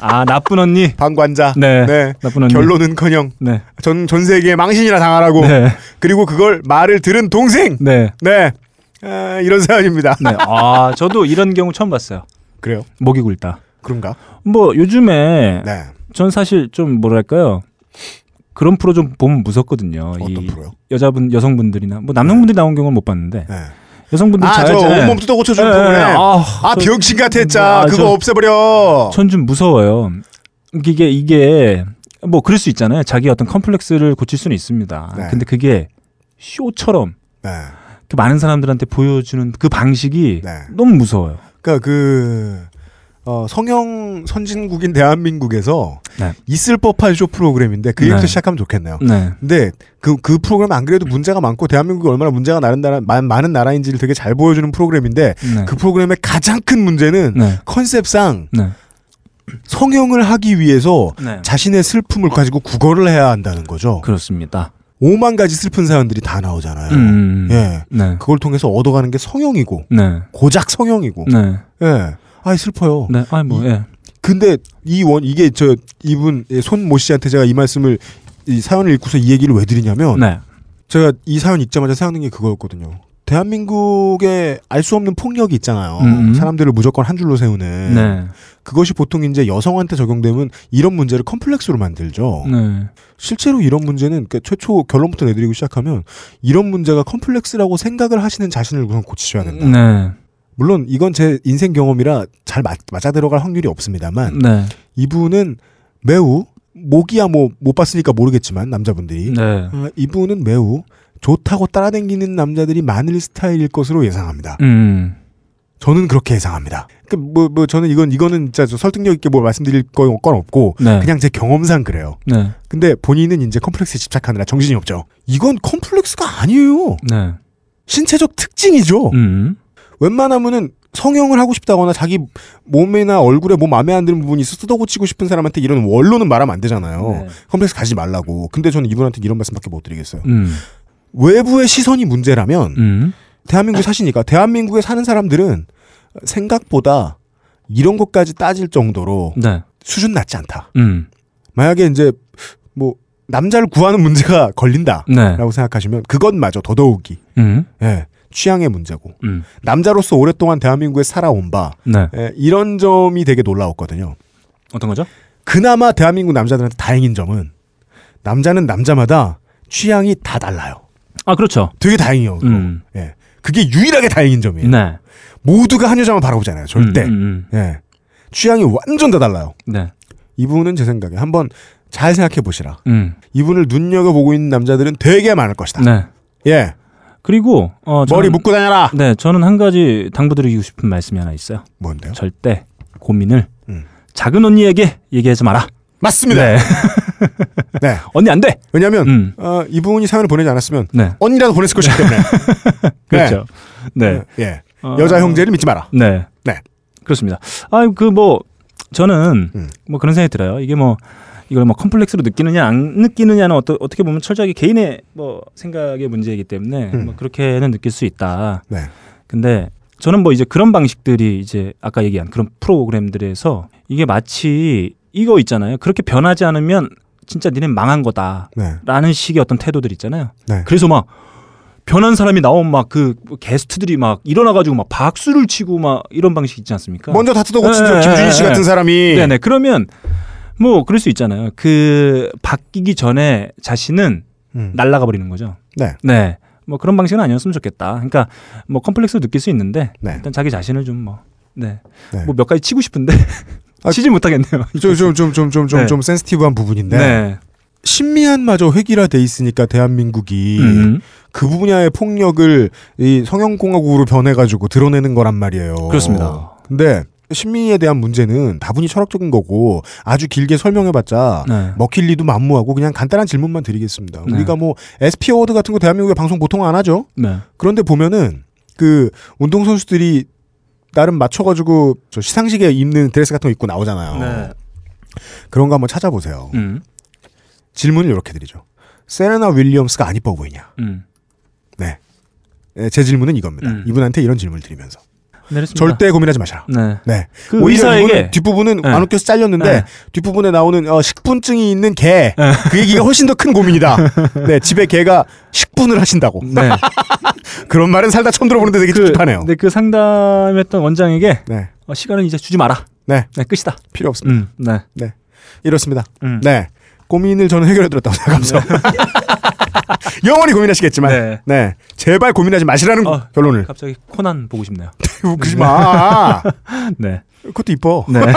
아 나쁜 언니. 방관자. 네. 네. 나쁜 언니. 결론은커녕 네. 전, 전 세계에 망신이나 당하라고 네. 그리고 그걸 말을 들은 동생 네. 네 아, 이런 사연입니다 네. 아 저도 이런 경우 처음 봤어요. 그래요 목이 굵다. 그런가 뭐 요즘에 네 전 사실 좀 뭐랄까요 그런 프로 좀 보면 무섭거든요. 어떤 이 프로요 여자분 여성분들이나 뭐 남성분들이 나온 경우는 못 봤는데 네. 여성분들 아저 잘 온몸 뜯어 고쳐주는 네, 프로그램 아, 아 저- 병신 같아 짜 아, 그거 저- 없애버려 전 좀 무서워요. 이게 이게 뭐 그럴 수 있잖아요. 자기 어떤 컴플렉스를 고칠 수는 있습니다. 네. 근데 그게 쇼처럼 네. 그 많은 사람들한테 보여주는 그 방식이 네. 너무 무서워요. 그러니까 그 어, 성형 선진국인 대한민국에서 네. 있을 법한 쇼 프로그램인데 그 얘기부터 네. 시작하면 좋겠네요. 네. 근데 그, 그 프로그램 안 그래도 문제가 많고 대한민국이 얼마나 문제가 많은, 나라, 많- 많은 나라인지를 되게 잘 보여주는 프로그램인데 네. 그 프로그램의 가장 큰 문제는 네. 컨셉상 네. 성형을 하기 위해서 네. 자신의 슬픔을 가지고 국어를 해야 한다는 거죠. 그렇습니다. 오만 가지 슬픈 사연들이 다 나오잖아요. 음. 예. 네. 그걸 통해서 얻어가는 게 성형이고 네. 고작 성형이고. 네. 예. 아 슬퍼요. 네. 아이 뭐 예. 근데 이 원 이게 저 이분 예, 손모 씨한테 제가 이 말씀을 이 사연을 읽고서 이 얘기를 왜 드리냐면 네. 제가 이 사연 읽자마자 생각난 게 그거였거든요. 대한민국에 알 수 없는 폭력이 있잖아요. 음. 사람들을 무조건 한 줄로 세우는. 네. 그것이 보통 이제 여성한테 적용되면 이런 문제를 컴플렉스로 만들죠. 네. 실제로 이런 문제는 그 최초 결론부터 내드리고 시작하면 이런 문제가 컴플렉스라고 생각을 하시는 자신을 우선 고치셔야 된다. 네. 물론 이건 제 인생 경험이라 잘 맞, 맞아 들어갈 확률이 없습니다만 네. 이분은 매우 목이야 뭐 못 봤으니까 모르겠지만 남자분들이 네. 아, 이분은 매우 좋다고 따라다니는 남자들이 많을 스타일일 것으로 예상합니다. 음. 저는 그렇게 예상합니다. 그뭐뭐 저는 이건 이거는 진짜 저 설득력 있게 뭐 말씀드릴 건, 건 없고 네. 그냥 제 경험상 그래요. 네. 근데 본인은 이제 컴플렉스에 집착하느라 정신이 없죠. 이건 컴플렉스가 아니에요. 네. 신체적 특징이죠. 음. 웬만하면은 성형을 하고 싶다거나 자기 몸이나 얼굴에 뭐 마음에 안 드는 부분이 있어 뜯어고치고 싶은 사람한테 이런 원로는 말하면 안 되잖아요. 네. 컴플렉스 가지 말라고. 근데 저는 이분한테 이런 말씀밖에 못 드리겠어요. 음. 외부의 시선이 문제라면 음. 대한민국에 사시니까 대한민국에 사는 사람들은 생각보다 이런 것까지 따질 정도로 네. 수준 낮지 않다. 음. 만약에 이제 뭐 남자를 구하는 문제가 걸린다라고 네. 생각하시면 그것마저 더더욱이 음. 예, 취향의 문제고 음. 남자로서 오랫동안 대한민국에 살아온 바 네. 예, 이런 점이 되게 놀라웠거든요. 어떤 거죠? 그나마 대한민국 남자들한테 다행인 점은 남자는 남자마다 취향이 다 달라요. 아, 그렇죠. 되게 다행이에요. 그거. 음. 예. 그게 유일하게 다행인 점이에요. 네. 모두가 한 여자만 바라보잖아요. 절대. 음, 음, 예. 취향이 완전 다 달라요. 음. 네. 이분은 제 생각에 한번 잘 생각해 보시라. 음. 이분을 눈여겨 보고 있는 남자들은 되게 많을 것이다. 네. 예. 그리고 어 저는, 머리 묶고 다녀라! 네, 저는 한 가지 당부드리고 싶은 말씀이 하나 있어요. 뭔데요? 절대 고민을 음. 작은 언니에게 얘기하지 마라. 맞습니다. 네. 네. 언니 안 돼. 왜냐면, 음. 어, 이분이 사연을 보내지 않았으면, 네. 언니라도 보냈을 것이기 때문에. 그렇죠. 네. 예. 어, 여자 형제를 믿지 마라. 네. 네. 그렇습니다. 아, 그 뭐 저는 음. 뭐 그런 생각이 들어요. 이게 뭐 이걸 뭐 컴플렉스로 느끼느냐 안 느끼느냐는 어떠, 어떻게 보면 철저하게 개인의 뭐 생각의 문제이기 때문에 음. 뭐 그렇게는 느낄 수 있다. 네. 근데 저는 뭐 이제 그런 방식들이 이제 아까 얘기한 그런 프로그램들에서 이게 마치 이거 있잖아요. 그렇게 변하지 않으면 진짜 니네 망한 거다. 네. 라는 식의 어떤 태도들 있잖아요. 네. 그래서 막 변한 사람이 나오면 막그 게스트들이 막 일어나가지고 막 박수를 치고 막 이런 방식 있지 않습니까? 먼저 다 뜯어고친 네, 김준희 씨 네, 같은 네. 사람이. 네네. 그러면 뭐 그럴 수 있잖아요. 그 바뀌기 전에 자신은 음. 날아가 버리는 거죠. 네. 네. 뭐 그런 방식은 아니었으면 좋겠다. 그러니까 뭐 컴플렉스 느낄 수 있는데 네. 일단 자기 자신을 좀 뭐 네. 네. 뭐 몇 가지 치고 싶은데 아, 치지 못하겠네요. 좀, 좀, 좀, 좀, 좀, 좀, 네. 좀 센스티브한 부분인데. 네. 심미안마저 획일화돼 있으니까 대한민국이 음. 그 분야의 폭력을 이 성형공화국으로 변해가지고 드러내는 거란 말이에요. 그렇습니다. 근데 심리에 대한 문제는 다분히 철학적인 거고 아주 길게 설명해봤자 네. 먹힐 리도 만무하고 그냥 간단한 질문만 드리겠습니다. 네. 우리가 뭐 ESPY Award 같은 거 대한민국에 방송 보통 안 하죠. 네. 그런데 보면은 그 운동 선수들이 나름 맞춰가지고 저 시상식에 입는 드레스 같은 거 입고 나오잖아요. 네. 그런 거 한번 찾아보세요. 음. 질문을 이렇게 드리죠. 세레나 윌리엄스가 안 이뻐 보이냐? 음. 네. 네, 제 질문은 이겁니다. 음. 이분한테 이런 질문을 드리면서 내렸습니다. 절대 고민하지 마셔라. 네. 네. 그 의사에게 뒷부분은 네. 안 웃겨서 잘렸는데 네. 뒷부분에 나오는 어, 식분증이 있는 개. 그 얘기가 훨씬 더 큰 고민이다. 네, 집에 개가 식분을 하신다고. 네. 그런 말은 살다 처음 들어보는데 되게 찝찝하네요. 근데 그 상담했던 원장에게 네. 어, 시간은 이제 주지 마라. 네. 네, 끝이다. 필요 없습니다. 음. 네. 이렇습니다. 음. 네. 고민을 저는 해결해드렸다고 생각하면서. 영원히 고민하시겠지만. 네. 네. 제발 고민하지 마시라는 어. 결론을. 갑자기 코난 보고 싶네요. 웃기지 마. 네. 그것도 이뻐. 네. 네,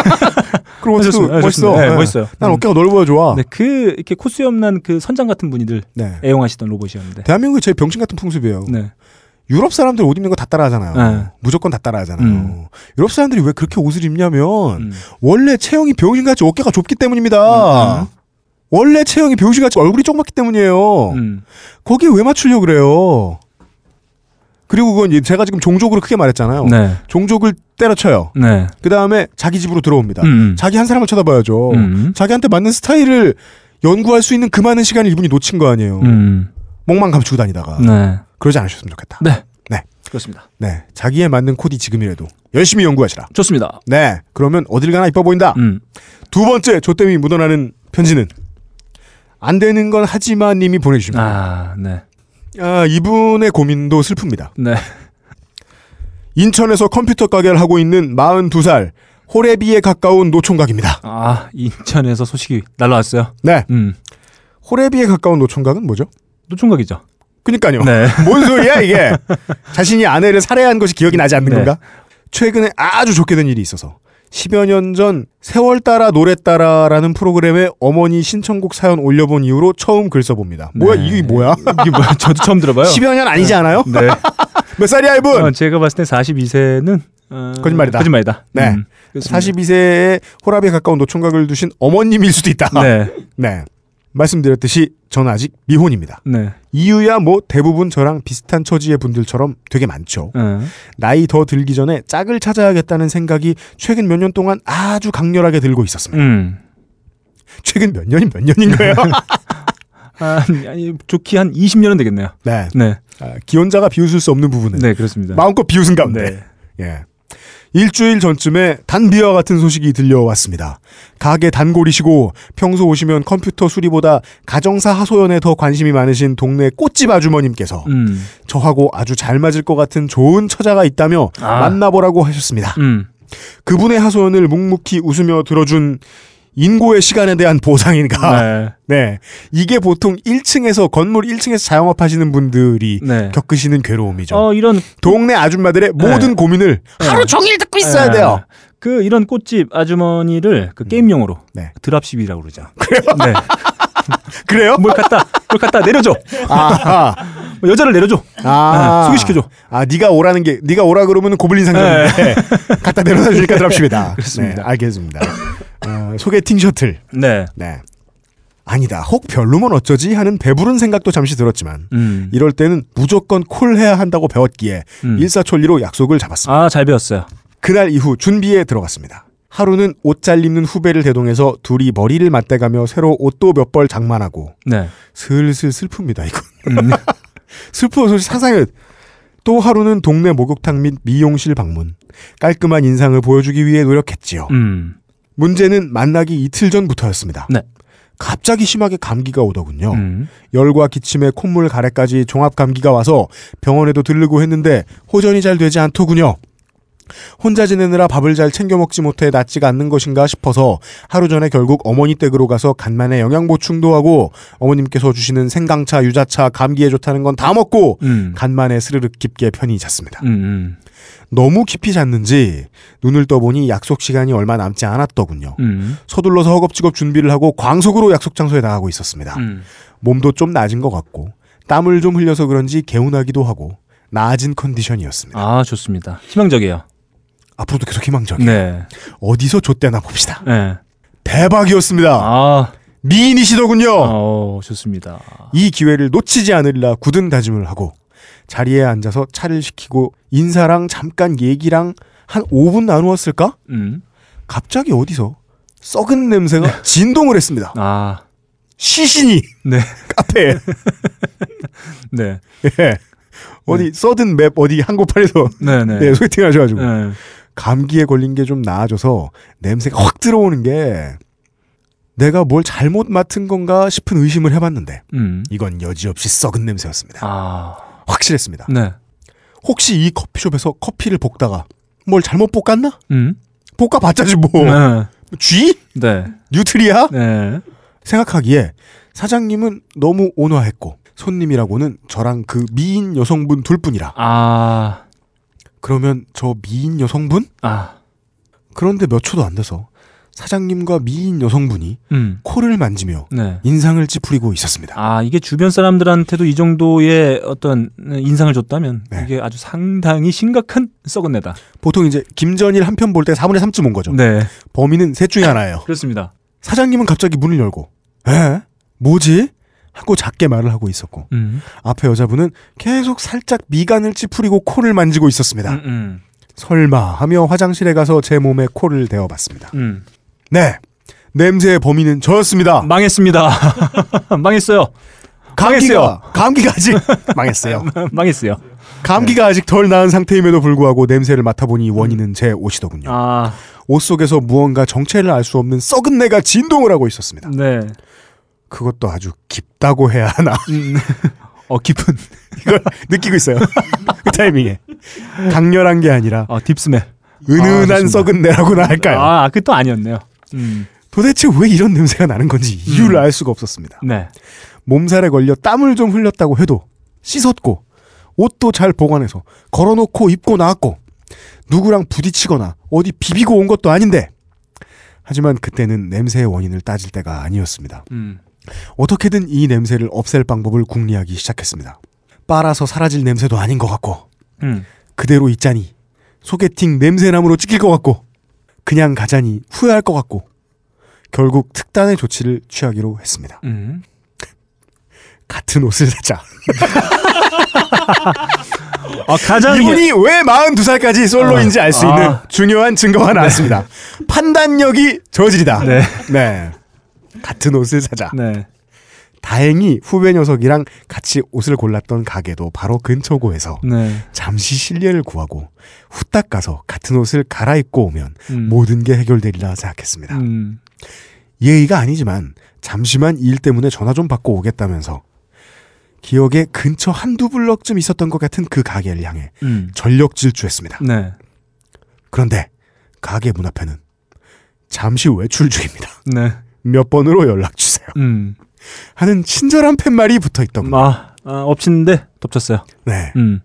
멋있어. 좋습니다. 네, 네. 멋있어요. 난 음. 어깨가 넓어야 좋아. 네, 그 이렇게 코수염 난 그 선장 같은 분이들 네. 애용하시던 로봇이었는데. 대한민국이 제일 병신 같은 풍습이에요. 네. 유럽 사람들 옷 입는 거 다 따라하잖아요. 네. 무조건 다 따라하잖아요. 음. 유럽 사람들이 왜 그렇게 옷을 입냐면 음. 원래 체형이 병신같이 어깨가 좁기 때문입니다. 음, 원래 체형이 병신같이 얼굴이 조그맣기 때문이에요. 음. 거기에 왜 맞추려고 그래요? 그리고 그건 제가 지금 종족으로 크게 말했잖아요. 네. 종족을 때려쳐요. 네. 그 다음에 자기 집으로 들어옵니다. 음. 자기 한 사람을 쳐다봐야죠. 음. 자기한테 맞는 스타일을 연구할 수 있는 그 많은 시간을 이분이 놓친 거 아니에요. 음. 목만 감추고 다니다가. 네. 그러지 않으셨으면 좋겠다. 네. 네. 그렇습니다. 네. 자기에 맞는 코디 지금이라도 열심히 연구하시라. 좋습니다. 네. 그러면 어딜 가나 이뻐 보인다. 음. 두 번째 조땜이 묻어나는 편지는 안 되는 건 하지만 님이 보내주십니다. 아, 네. 아, 이분의 고민도 슬픕니다. 네. 인천에서 컴퓨터 가게를 하고 있는 42살 호래비에 가까운 노총각입니다. 아, 인천에서 소식이 날라왔어요. 네. 음. 호래비에 가까운 노총각은 뭐죠? 노총각이죠. 그니까요. 네. 뭔 소리야 이게? 자신이 아내를 살해한 것이 기억이 나지 않는 네. 건가? 최근에 아주 좋게 된 일이 있어서 10여 년 전 세월 따라 노래 따라라는 프로그램에 어머니 신청곡 사연 올려본 이후로 처음 글 써봅니다. 뭐야 네. 이게 뭐야? 이게 뭐야? 저도 처음 들어봐요. 10여 년 아니지 않아요? 네. 몇 살이야 이분? 어, 제가 봤을 때 42세는 어, 거짓말이다. 거짓말이다. 네. 음, 그렇습니다. 42세에 호랍에 가까운 노총각을 두신 어머님일 수도 있다. 네. 네. 말씀드렸듯이 저는 아직 미혼입니다. 네. 이유야 뭐 대부분 저랑 비슷한 처지의 분들처럼 되게 많죠. 어. 나이 더 들기 전에 짝을 찾아야겠다는 생각이 최근 몇 년 동안 아주 강렬하게 들고 있었습니다. 음. 최근 몇 년이 몇 년인 거예요? 아, 아니, 좋기 한 20년은 되겠네요. 네. 네. 아, 기혼자가 비웃을 수 없는 부분은 네, 그렇습니다. 마음껏 비웃은 가운데. 네. 예. 일주일 전쯤에 단비와 같은 소식이 들려왔습니다. 가게 단골이시고 평소 오시면 컴퓨터 수리보다 가정사 하소연에 더 관심이 많으신 동네 꽃집 아주머님께서 음. 저하고 아주 잘 맞을 것 같은 좋은 처자가 있다며 아. 만나보라고 하셨습니다. 음. 그분의 하소연을 묵묵히 웃으며 들어준 인고의 시간에 대한 보상인가. 네. 네. 이게 보통 1층에서 건물 1층에서 자영업 하시는 분들이 네. 겪으시는 괴로움이죠. 어, 이런 동네 아줌마들의 모든 고민을 네. 하루 종일 듣고 있어야 네. 돼요. 그 이런 꽃집 아주머니를 그 게임용으로 네. 드랍십이라고 그러죠. 그래요? 네. 그래요? 뭘 갖다 뭘 갖다 내려줘. 아, 뭐 여자를 내려줘. 아, 네, 소개시켜줘. 아, 네가 오라는 게 네가 오라 그러면 고블린 상점인데 갖다 내려다 주니까 드랍십이다. 네. 그렇습니다. 네, 알겠습니다. 어, 소개팅 셔틀. 네. 네. 아니다. 혹 별로면 어쩌지 하는 배부른 생각도 잠시 들었지만 음. 이럴 때는 무조건 콜해야 한다고 배웠기에 음. 일사천리로 약속을 잡았습니다. 아, 잘 배웠어요. 그날 이후 준비에 들어갔습니다. 하루는 옷 잘 입는 후배를 대동해서 둘이 머리를 맞대가며 새로 옷도 몇 벌 장만하고 네. 슬슬 슬픕니다. 이거 음. 슬퍼 솔직히 상상해. 또 하루는 동네 목욕탕 및 미용실 방문. 깔끔한 인상을 보여주기 위해 노력했지요. 음. 문제는 만나기 이틀 전부터였습니다. 네. 갑자기 심하게 감기가 오더군요. 음. 열과 기침에 콧물 가래까지 종합 감기가 와서 병원에도 들르고 했는데 호전이 잘 되지 않더군요. 혼자 지내느라 밥을 잘 챙겨 먹지 못해 낫지가 않는 것인가 싶어서 하루 전에 결국 어머니 댁으로 가서 간만에 영양 보충도 하고 어머님께서 주시는 생강차, 유자차, 감기에 좋다는 건 다 먹고 음. 간만에 스르륵 깊게 편히 잤습니다. 음. 음. 너무 깊이 잤는지 눈을 떠보니 약속 시간이 얼마 남지 않았더군요. 음. 서둘러서 허겁지겁 준비를 하고 광속으로 약속 장소에 나가고 있었습니다. 음. 몸도 좀 낮은 것 같고 땀을 좀 흘려서 그런지 개운하기도 하고 나아진 컨디션이었습니다. 아, 좋습니다. 희망적이에요. 앞으로도 계속 희망적이에요. 네. 어디서 좆대나 봅시다. 네. 대박이었습니다. 아, 미인이시더군요. 어, 좋습니다. 이 기회를 놓치지 않으리라 굳은 다짐을 하고 자리에 앉아서 차를 시키고 인사랑 잠깐 얘기랑 한 5분 나누었을까? 음. 갑자기 어디서 썩은 냄새가 진동을 했습니다. 아, 시신이 네. 카페에 네. 예. 어디 써든 맵 어디 한국판에서 네, 네. 예, 소개팅 하셔가지고 네. 감기에 걸린 게 좀 나아져서 냄새가 확 들어오는 게 내가 뭘 잘못 맡은 건가 싶은 의심을 해봤는데 음. 이건 여지없이 썩은 냄새였습니다. 아, 확실했습니다. 네. 혹시 이 커피숍에서 커피를 볶다가 뭘 잘못 볶았나? 음. 볶아봤자지 뭐. 네. 쥐? 네. 뉴트리아? 네. 생각하기에 사장님은 너무 온화했고 손님이라고는 저랑 그 미인 여성분 둘뿐이라. 아, 그러면 저 미인 여성분? 아, 그런데 몇 초도 안 돼서 사장님과 미인 여성분이 음. 코를 만지며 네. 인상을 찌푸리고 있었습니다. 아, 이게 주변 사람들한테도 이 정도의 어떤 인상을 줬다면 네. 이게 아주 상당히 심각한 썩은 내다. 보통 이제 김전일 한 편 볼 때 4분의 3쯤 온 거죠. 네. 범인은 셋 중에 하나예요. 그렇습니다. 사장님은 갑자기 문을 열고 에? 뭐지? 하고 작게 말을 하고 있었고 음. 앞에 여자분은 계속 살짝 미간을 찌푸리고 코를 만지고 있었습니다. 음, 음. 설마 하며 화장실에 가서 제 몸에 코를 대어봤습니다. 음. 네. 냄새의 범인은 저였습니다. 망했습니다. 망했어요. 감기가 감기가 아직 망했어요. 망했어요. 감기가 아직 덜 나은 상태임에도 불구하고 냄새를 맡아보니 원인은 제 옷이더군요. 아, 옷 속에서 무언가 정체를 알 수 없는 썩은 내가 진동을 하고 있었습니다. 네. 그것도 아주 깊다고 해야 하나 음. 어, 깊은. 이걸 느끼고 있어요. 그 타이밍에 강렬한 게 아니라 어, 딥스멜. 아, 은은한 좋습니다. 썩은 내라고나 할까요? 아, 그또 아니었네요. 음. 도대체 왜 이런 냄새가 나는 건지 이유를 알 수가 없었습니다. 네. 몸살에 걸려 땀을 좀 흘렸다고 해도 씻었고 옷도 잘 보관해서 걸어놓고 입고 나왔고 누구랑 부딪히거나 어디 비비고 온 것도 아닌데 하지만 그때는 냄새의 원인을 따질 때가 아니었습니다. 음. 어떻게든 이 냄새를 없앨 방법을 궁리하기 시작했습니다. 빨아서 사라질 냄새도 아닌 것 같고 음. 그대로 있자니 소개팅 냄새나무로 찍힐 것 같고 그냥 가자니 후회할 것 같고 결국 특단의 조치를 취하기로 했습니다. 음. 같은 옷을 사자. 아, 가장 이분이 왜 42살까지 솔로인지 알수 있는 아. 중요한 증거가 나왔습니다. 판단력이 저질이다. 네. 네. 같은 옷을 사자. 네. 다행히 후배 녀석이랑 같이 옷을 골랐던 가게도 바로 근처고에서 네. 잠시 실례를 구하고 후딱 가서 같은 옷을 갈아입고 오면 음. 모든 게 해결되리라 생각했습니다. 음. 예의가 아니지만 잠시만 일 때문에 전화 좀 받고 오겠다면서 기억에 근처 한두 블럭쯤 있었던 것 같은 그 가게를 향해 음. 전력 질주했습니다. 네. 그런데 가게 문 앞에는 잠시 외출 중입니다. 네. 몇 번으로 연락 주세요. 음. 하는 친절한 팻말이 붙어 있던. 아, 아 엎치는데 덮쳤어요. 네. 음.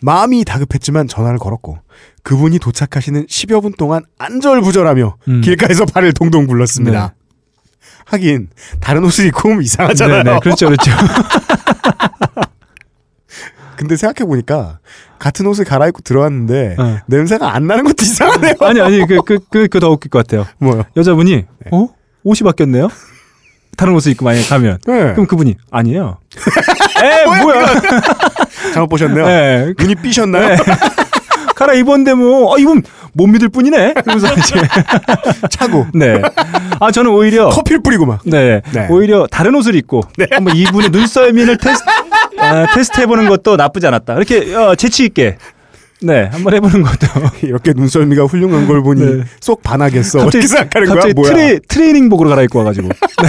마음이 다급했지만 전화를 걸었고 그분이 도착하시는 10여 분 동안 안절부절하며 음. 길가에서 팔을 동동 굴렀습니다. 네. 하긴 다른 옷을 입고 오면 이상하잖아요. 네, 네. 그렇죠, 그렇죠. 근데 생각해 보니까 같은 옷을 갈아입고 들어왔는데 어. 냄새가 안 나는 것도 이상하네요. 아니, 아니, 그, 그, 그, 그더 웃길 것 같아요. 뭐요? 여자분이, 어? 옷이 바뀌었네요? 다른 옷을 입고 만약에 가면. 네. 그럼 그분이, 아니에요. 에, 뭐야. 잘못 보셨네요. 네. 눈이 삐셨나요? 네. 갈아입었는데 뭐, 어, 이분 못 믿을 분이네? 그러면서 이제. 차고 네. 아, 저는 오히려. 커피를 뿌리고 막. 네. 네. 오히려 다른 옷을 입고 한번 이분의 눈썰미를 테스트, 아, 테스트 해보는 것도 나쁘지 않았다. 이렇게 어, 재치 있게 네 한번 해보는 것도 이렇게 눈썰미가 훌륭한 걸 보니 네. 속 반하겠어. 어떻게 생각하는 거야? 갑자기 뭐야? 트레, 트레이닝복으로 갈아입고 와가지고. 네.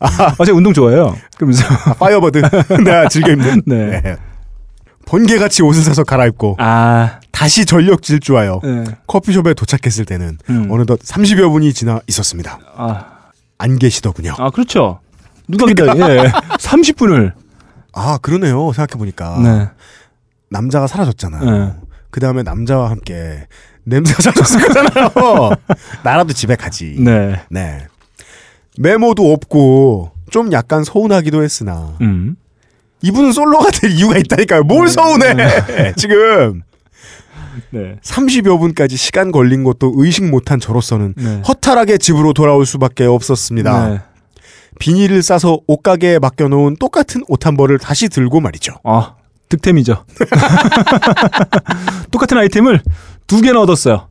아, 제가 운동 좋아해요. 그러면서 아, Firebird. 내가 즐겨 입는. 네. 번개같이 옷을 사서 갈아입고 아, 다시 전력 질주하여 네. 커피숍에 도착했을 때는 음. 어느덧 30여 분이 지나 있었습니다. 아, 안 계시더군요. 아 그렇죠. 누가 기다려? 예, 30분을. 아 그러네요. 생각해 보니까 네. 남자가 사라졌잖아요. 네. 그 다음에 남자와 함께 냄새가 사라졌을 거잖아요. 나라도 집에 가지. 네. 네. 메모도 없고 좀 약간 서운하기도 했으나 음. 이분은 솔로가 될 이유가 있다니까요. 뭘 서운해. 지금 네. 30여 분까지 시간 걸린 것도 의식 못한 저로서는 네. 허탈하게 집으로 돌아올 수밖에 없었습니다. 네. 비닐을 싸서 옷가게에 맡겨놓은 똑같은 옷 한 벌을 다시 들고 말이죠. 아, 득템이죠. 똑같은 아이템을 두 개나 얻었어요.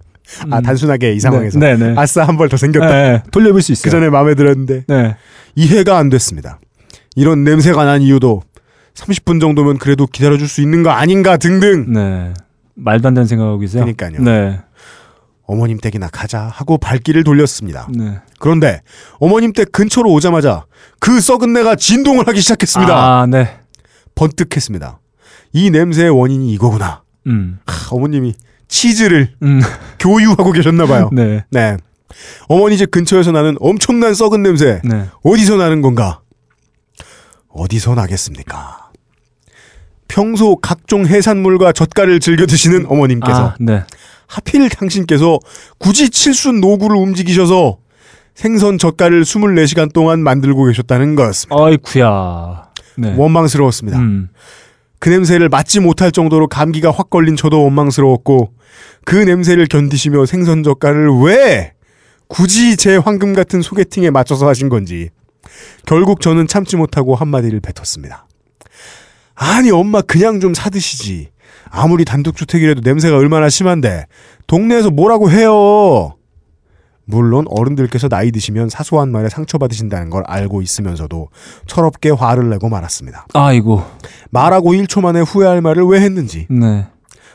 아 단순하게 이 상황에서 네, 네. 아싸 한 벌 더 생겼다. 네, 네. 돌려볼 수 있어요. 그 전에 마음에 들었는데 네. 이해가 안 됐습니다. 이런 냄새가 난 이유도 30분 정도면 그래도 기다려줄 수 있는 거 아닌가 등등. 네. 말도 안 되는 생각하고 계세요. 그러니까요. 네. 어머님 댁이나 가자 하고 발길을 돌렸습니다. 네. 그런데 어머님 댁 근처로 오자마자 그 썩은 내가 진동을 하기 시작했습니다. 아, 네. 번뜩했습니다. 이 냄새의 원인이 이거구나. 음. 하, 어머님이 치즈를 음. 교유하고 계셨나 봐요. 네. 네. 어머니 집 근처에서 나는 엄청난 썩은 냄새. 네. 어디서 나는 건가? 어디서 나겠습니까? 평소 각종 해산물과 젓갈을 즐겨 드시는 어머님께서 아, 네. 하필 당신께서 굳이 칠순 노구를 움직이셔서 생선 젓갈을 24시간 동안 만들고 계셨다는 거였습니다. 아이쿠야. 네. 원망스러웠습니다. 음. 그 냄새를 맡지 못할 정도로 감기가 확 걸린 저도 원망스러웠고 그 냄새를 견디시며 생선 젓갈을 왜 굳이 제 황금 같은 소개팅에 맞춰서 하신 건지 결국 저는 참지 못하고 한마디를 뱉었습니다. 아니 엄마 그냥 좀 사드시지. 아무리 단독주택이라도 냄새가 얼마나 심한데 동네에서 뭐라고 해요. 물론 어른들께서 나이 드시면 사소한 말에 상처받으신다는 걸 알고 있으면서도 철없게 화를 내고 말았습니다. 아이고. 말하고 1초 만에 후회할 말을 왜 했는지 네.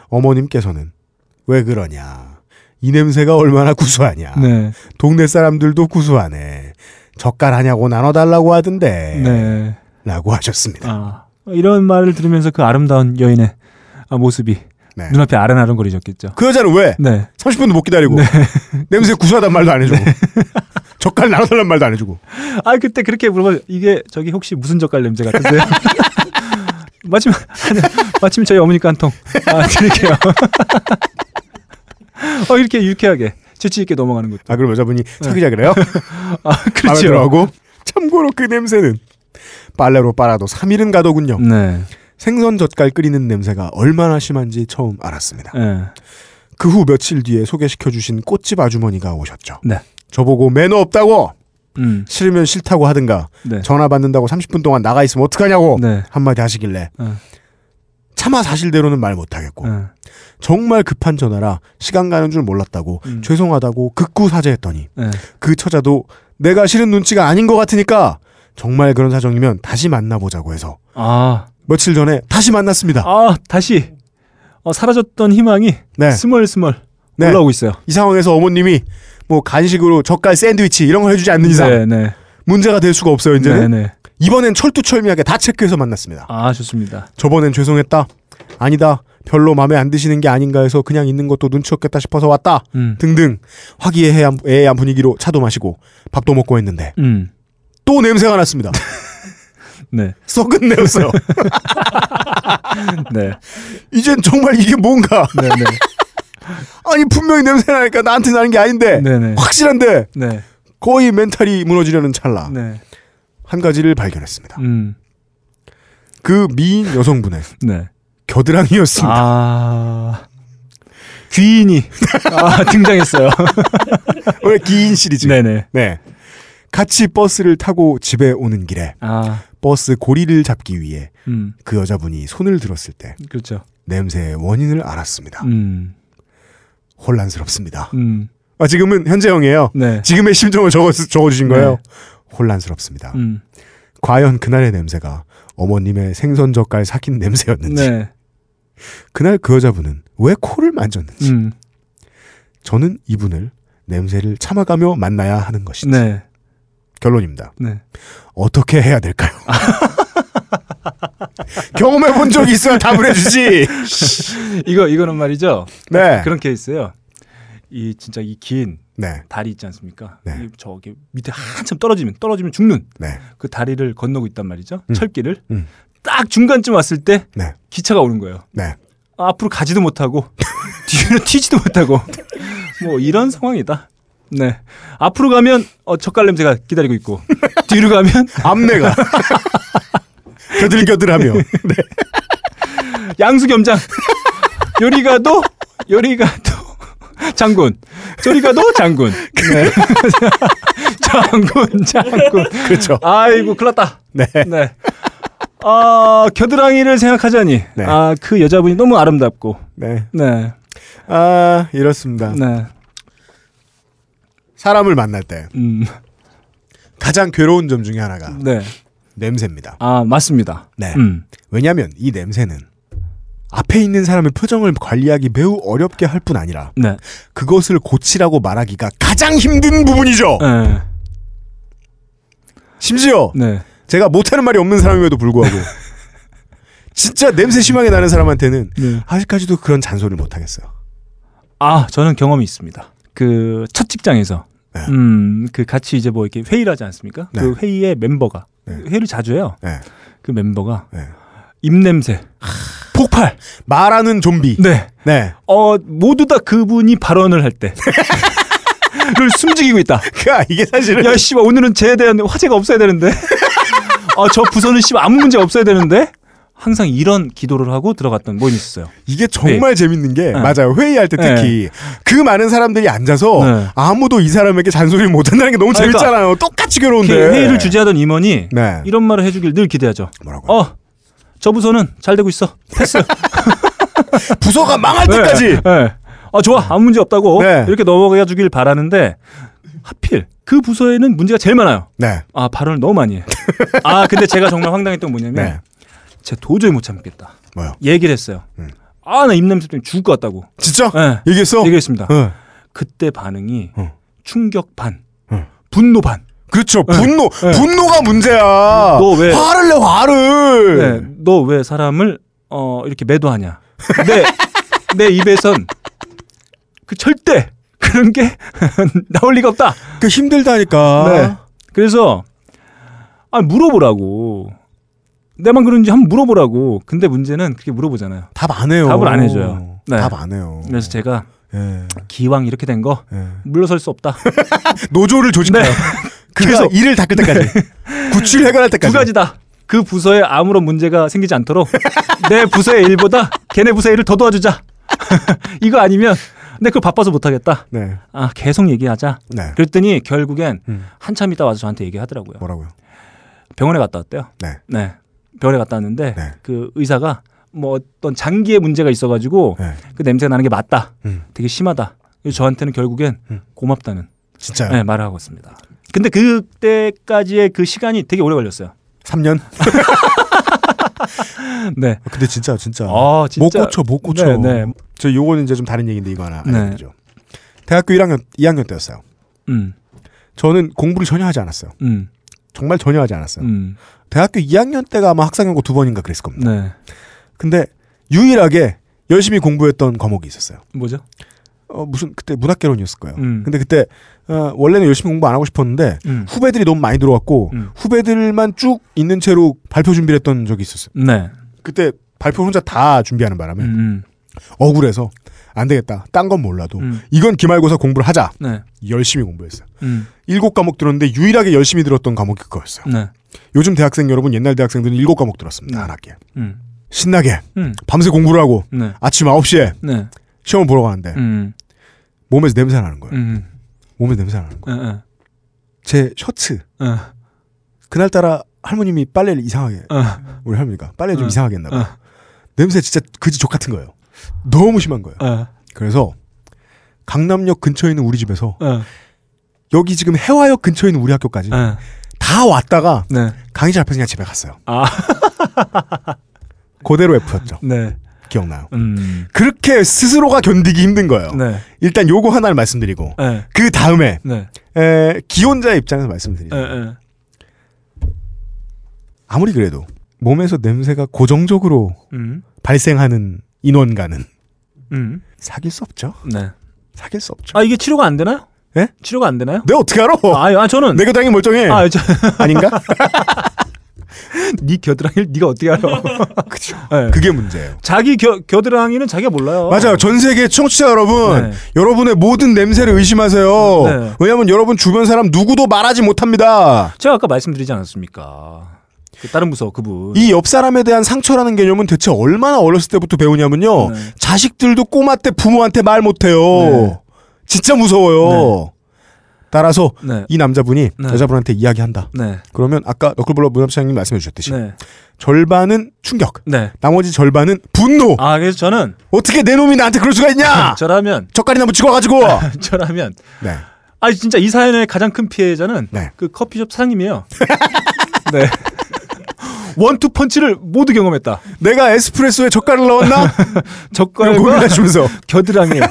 어머님께서는 왜 그러냐. 이 냄새가 얼마나 구수하냐. 네. 동네 사람들도 구수하네. 젓갈 하냐고 나눠달라고 하던데. 네. 라고 하셨습니다. 아. 이런 말을 들으면서 그 아름다운 여인의 아, 모습이 네. 눈앞에 아른아른거리셨겠죠. 그 여자는 왜? 네. 30분도 못 기다리고. 냄새 구수하단 말도 안 해주고. 젓갈 나눠달란 말도 안 해주고. 아, 그때 그렇게 물어봐. 이게 저기 혹시 무슨 젓갈 냄새 같으세요? 마침 마침 저희 어머니가 한 통. 아, 드릴게요. 어, 이렇게 유쾌하게 재치 있게 넘어가는 것도. 아, 그럼 여자분이 사귀자 그래요? 아, 그렇죠. 들어하고. 참고로 그 냄새는 빨래로 빨아도 3일은 가더군요. 네. 생선 젓갈 끓이는 냄새가 얼마나 심한지 처음 알았습니다. 네. 그후 며칠 뒤에 소개시켜 주신 꽃집 아주머니가 오셨죠. 네. 저보고 매너 없다고 음. 싫으면 싫다고 하든가 네. 전화 받는다고 30분 동안 나가 있으면 어떡하냐고 네. 한마디 하시길래 어. 차마 사실대로는 말 못하겠고 어. 정말 급한 전화라 시간 가는 줄 몰랐다고 음. 죄송하다고 극구 사죄했더니 네. 그 처자도 내가 싫은 눈치가 아닌 것 같으니까 정말 그런 사정이면 다시 만나보자고 해서 아. 며칠 전에 다시 만났습니다. 아, 다시 어, 사라졌던 희망이 네. 스멀스멀 네. 올라오고 있어요. 이 상황에서 어머님이 뭐 간식으로 젓갈 샌드위치 이런 걸 해주지 않는 이상 네, 네. 문제가 될 수가 없어요 이제는 네, 네. 이번엔 철두철미하게 다 체크해서 만났습니다. 아, 좋습니다. 저번엔 죄송했다. 아니다. 별로 마음에 안 드시는 게 아닌가 해서 그냥 있는 것도 눈치 없겠다 싶어서 왔다. 음. 등등 화기애애한 애애한 분위기로 차도 마시고 밥도 먹고 했는데 음. 또 냄새가 났습니다. 네. 썩은 내였어요. 네. 이젠 정말 이게 뭔가 네, 네. 아니 분명히 냄새 나니까 나한테 나는 게 아닌데 네, 네. 확실한데 네. 거의 멘탈이 무너지려는 찰나 네. 한 가지를 발견했습니다. 음. 그 미인 여성분의 네. 겨드랑이였습니다. 아. 귀인이 아, 등장했어요. 왜 기인 시리즈? 네네. 네. 같이 버스를 타고 집에 오는 길에 아, 버스 고리를 잡기 위해 음, 그 여자분이 손을 들었을 때 그렇죠. 냄새의 원인을 알았습니다. 음, 혼란스럽습니다. 음, 아, 지금은 현재형이에요. 네. 지금의 심정을 적어, 적어주신 거예요. 혼란스럽습니다. 음, 과연 그날의 냄새가 어머님의 생선 젓갈 삭힌 냄새였는지 네. 그날 그 여자분은 왜 코를 만졌는지 음, 저는 이분을 냄새를 참아가며 만나야 하는 것인지 네. 결론입니다. 네. 어떻게 해야 될까요? 경험해 본 적이 있어야 답을 해주지. 이거 이거는 말이죠. 네. 그런 케이스예요. 이 진짜 이긴 네. 다리 있지 않습니까? 네. 이 저기 밑에 한참 떨어지면 떨어지면 죽는 네. 그 다리를 건너고 있단 말이죠. 음. 철길을 음. 딱 중간쯤 왔을 때 네. 기차가 오는 거예요. 네. 앞으로 가지도 못하고 뒤로 튀지도 못하고 뭐 이런 상황이다. 네. 앞으로 가면 어, 젓갈 냄새가 기다리고 있고 뒤로 가면 암내가 겨들겨들하며. 양수겸장. 요리가도 요리가도 장군. 저리가도 장군. 네. 장군, 장군. 그렇죠. 아이고, 큰일 났다. 네. 네. 아, 겨드랑이를 생각하자니. 네. 아, 그 여자분이 너무 아름답고. 네. 네. 아, 이렇습니다. 네. 사람을 만날 때 음. 가장 괴로운 점 중에 하나가 네. 냄새입니다. 아, 맞습니다. 네. 음. 왜냐하면 이 냄새는 앞에 있는 사람의 표정을 관리하기 매우 어렵게 할 뿐 아니라 네. 그것을 고치라고 말하기가 가장 힘든 부분이죠. 네. 심지어 네. 제가 못하는 말이 없는 사람임에도 불구하고 진짜 냄새 심하게 나는 사람한테는 네. 아직까지도 그런 잔소리를 못 하겠어요. 아, 저는 경험이 있습니다. 그 첫 직장에서 네. 음, 그 같이 이제 뭐 이렇게 회의를 하지 않습니까? 네. 그 회의의 멤버가 네. 회의를 자주 해요. 네. 그 멤버가 네. 입냄새, 폭발. 말하는 좀비. 네. 네. 어, 모두 다 그분이 발언을 할 때. 를 숨죽이고 있다. 그러니까 이게 사실은 야, 씨발, 오늘은 쟤에 대한 화제가 없어야 되는데. 아, 저 부서는 씨발 아무 문제 없어야 되는데. 항상 이런 기도를 하고 들어갔던 모임이 있었어요. 이게 정말 재밌는 게 네. 맞아요. 회의할 때 특히 그 많은 사람들이 앉아서 네. 아무도 이 사람에게 잔소리를 못 한다는 게 너무 그러니까 재밌잖아요. 똑같이 괴로운데. 회의를 주재하던 임원이 네. 이런 말을 해주길 늘 기대하죠. 뭐라고? 어, 저 부서는 잘 되고 있어. 패스. 부서가 망할 때까지. 네. 네. 아 좋아 아무 문제 없다고 네. 이렇게 넘어가 주길 바라는데 하필 그 부서에는 문제가 제일 많아요. 네. 아 발언을 너무 많이 해. 아 근데 제가 정말 황당했던 건 뭐냐면 네. 제가 도저히 못 참겠다. 뭐요? 얘기를 했어요. 음. 아 나 입냄새 때문에 죽을 것 같다고. 진짜? 네. 얘기했어? 얘기했습니다. 어. 그때 반응이 어. 충격 반, 어. 분노 반. 그렇죠. 분노. 네. 분노가 문제야. 너 왜- 화를 내 화를. 네, 너왜 사람을 어 이렇게 매도하냐? 내 내 입에선 그 절대 그런 게 나올 리가 없다. 그 힘들다니까. 네. 그래서 아 물어보라고. 내만 그런지 한번 물어보라고. 근데 문제는 그렇게 물어보잖아요. 답 안 해요. 답을 안 해줘요. 네. 답 안 해요. 그래서 제가 예. 기왕 이렇게 된거 예. 물러설 수 없다. 노조를 조직해요. 네. 그래서. 일을 닦을 때까지. 구취를 해결할 때까지. 두 가지다. 그 부서에 아무런 문제가 생기지 않도록 내 부서의 일보다 걔네 부서의 일을 더 도와주자. 이거 아니면 근데 그걸 바빠서 못하겠다. 네. 아 계속 얘기하자. 네. 그랬더니 결국엔 음. 한참 있다 와서 저한테 얘기하더라고요. 뭐라고요? 병원에 갔다 왔대요. 네. 네. 병원에 갔다 왔는데 네. 그 의사가 뭐 어떤 장기의 문제가 있어가지고 네. 그 냄새가 나는 게 맞다. 음. 되게 심하다. 그래서 저한테는 결국엔 음. 고맙다는 진짜요? 네, 말을 하고 있습니다. 근데 그때까지의 그 시간이 되게 오래 걸렸어요. 3년? 네. 근데 진짜 진짜 아, 진짜. 못 고쳐 못 고쳐. 네, 네. 저 요거는 이제 좀 다른 얘기인데 이거 하나 네. 알려드리죠. 대학교 1학년 2학년 때였어요. 음. 저는 공부를 전혀 하지 않았어요. 음. 정말 전혀 하지 않았어요. 음. 대학교 2학년 때가 아마 학사경고 두 번인가 그랬을 겁니다. 네. 근데 유일하게 열심히 공부했던 과목이 있었어요. 뭐죠? 어, 무슨 그때 문학개론이었을 거예요. 음. 근데 그때 어, 원래는 열심히 공부 안 하고 싶었는데 음. 후배들이 너무 많이 들어왔고 음. 후배들만 쭉 있는 채로 발표 준비를 했던 적이 있었어요. 네. 그때 발표 혼자 다 준비하는 바람에 음. 억울해서 안 되겠다. 딴 건 몰라도 음. 이건 기말고사 공부를 하자. 네. 열심히 공부했어요. 음. 일곱 과목 들었는데 유일하게 열심히 들었던 과목이 그거였어요. 네. 요즘 대학생 여러분 옛날 대학생들은 일곱 과목 들었습니다. 음. 한 학기에. 음. 신나게 음. 밤새 공부를 하고 네. 아침 9시에 네. 시험을 보러 가는데 음. 몸에서 냄새 나는 거예요. 음. 몸에서 냄새 나는 거예요. 어, 어. 제 셔츠 어. 그날따라 할머님이 빨래를 이상하게 어. 우리 할머니가 빨래 좀 어. 이상하게 했나 봐요. 어. 냄새 진짜 그지 족 같은 거예요. 너무 심한 거예요. 어. 그래서 강남역 근처에 있는 우리 집에서 어. 여기 지금 해화역 근처에 있는 우리 학교까지 어. 다 왔다가 네. 강의실 앞에서 그냥 집에 갔어요. 아. 그대로 F였죠. 네. 기억나요. 음. 그렇게 스스로가 견디기 힘든 거예요. 네. 일단 요거 하나를 말씀드리고 네. 그 다음에 네. 에, 기혼자의 입장에서 말씀드리죠. 네. 네. 아무리 그래도 몸에서 냄새가 고정적으로 음. 발생하는 인원과는 음. 사귈 수 없죠. 네. 사귈 수 없죠. 아 이게 치료가 안 되나요? 예? 치료가 안 되나요? 내가 어떻게 알아? 아, 아 저는 내 겨당이 멀쩡해. 아, 저, 아닌가? 네 겨드랑이를 네가 어떻게 알아? 그죠. 네. 그게 문제예요. 자기 겨, 겨드랑이는 자기가 몰라요. 맞아요. 전 세계 청취자 여러분, 네. 여러분의 모든 냄새를 의심하세요. 네. 왜냐하면 여러분 주변 사람 누구도 말하지 못합니다. 제가 아까 말씀드리지 않았습니까? 그 다른 부서 그분. 이 옆 사람에 대한 상처라는 개념은 대체 얼마나 어렸을 때부터 배우냐면요. 네. 자식들도 꼬마 때 부모한테 말 못해요. 네. 진짜 무서워요. 따라서 네. 이 남자분이 네. 여자분한테 이야기한다. 네. 그러면 아까 너클블러 무협사장님 말씀해 주셨듯이 네. 절반은 충격, 네. 나머지 절반은 분노. 아 그래서 저는 어떻게 내 놈이 나한테 그럴 수가 있냐? 저라면 젓갈이나 묻히고 와가지고. 저라면 네. 아 진짜 이 사연의 가장 큰 피해자는 네. 그 커피숍 사장님이에요. 네. 원투 펀치를 모두 경험했다. 내가 에스프레소에 젓갈을 넣었나? 젓갈과 고민하시면서 겨드랑이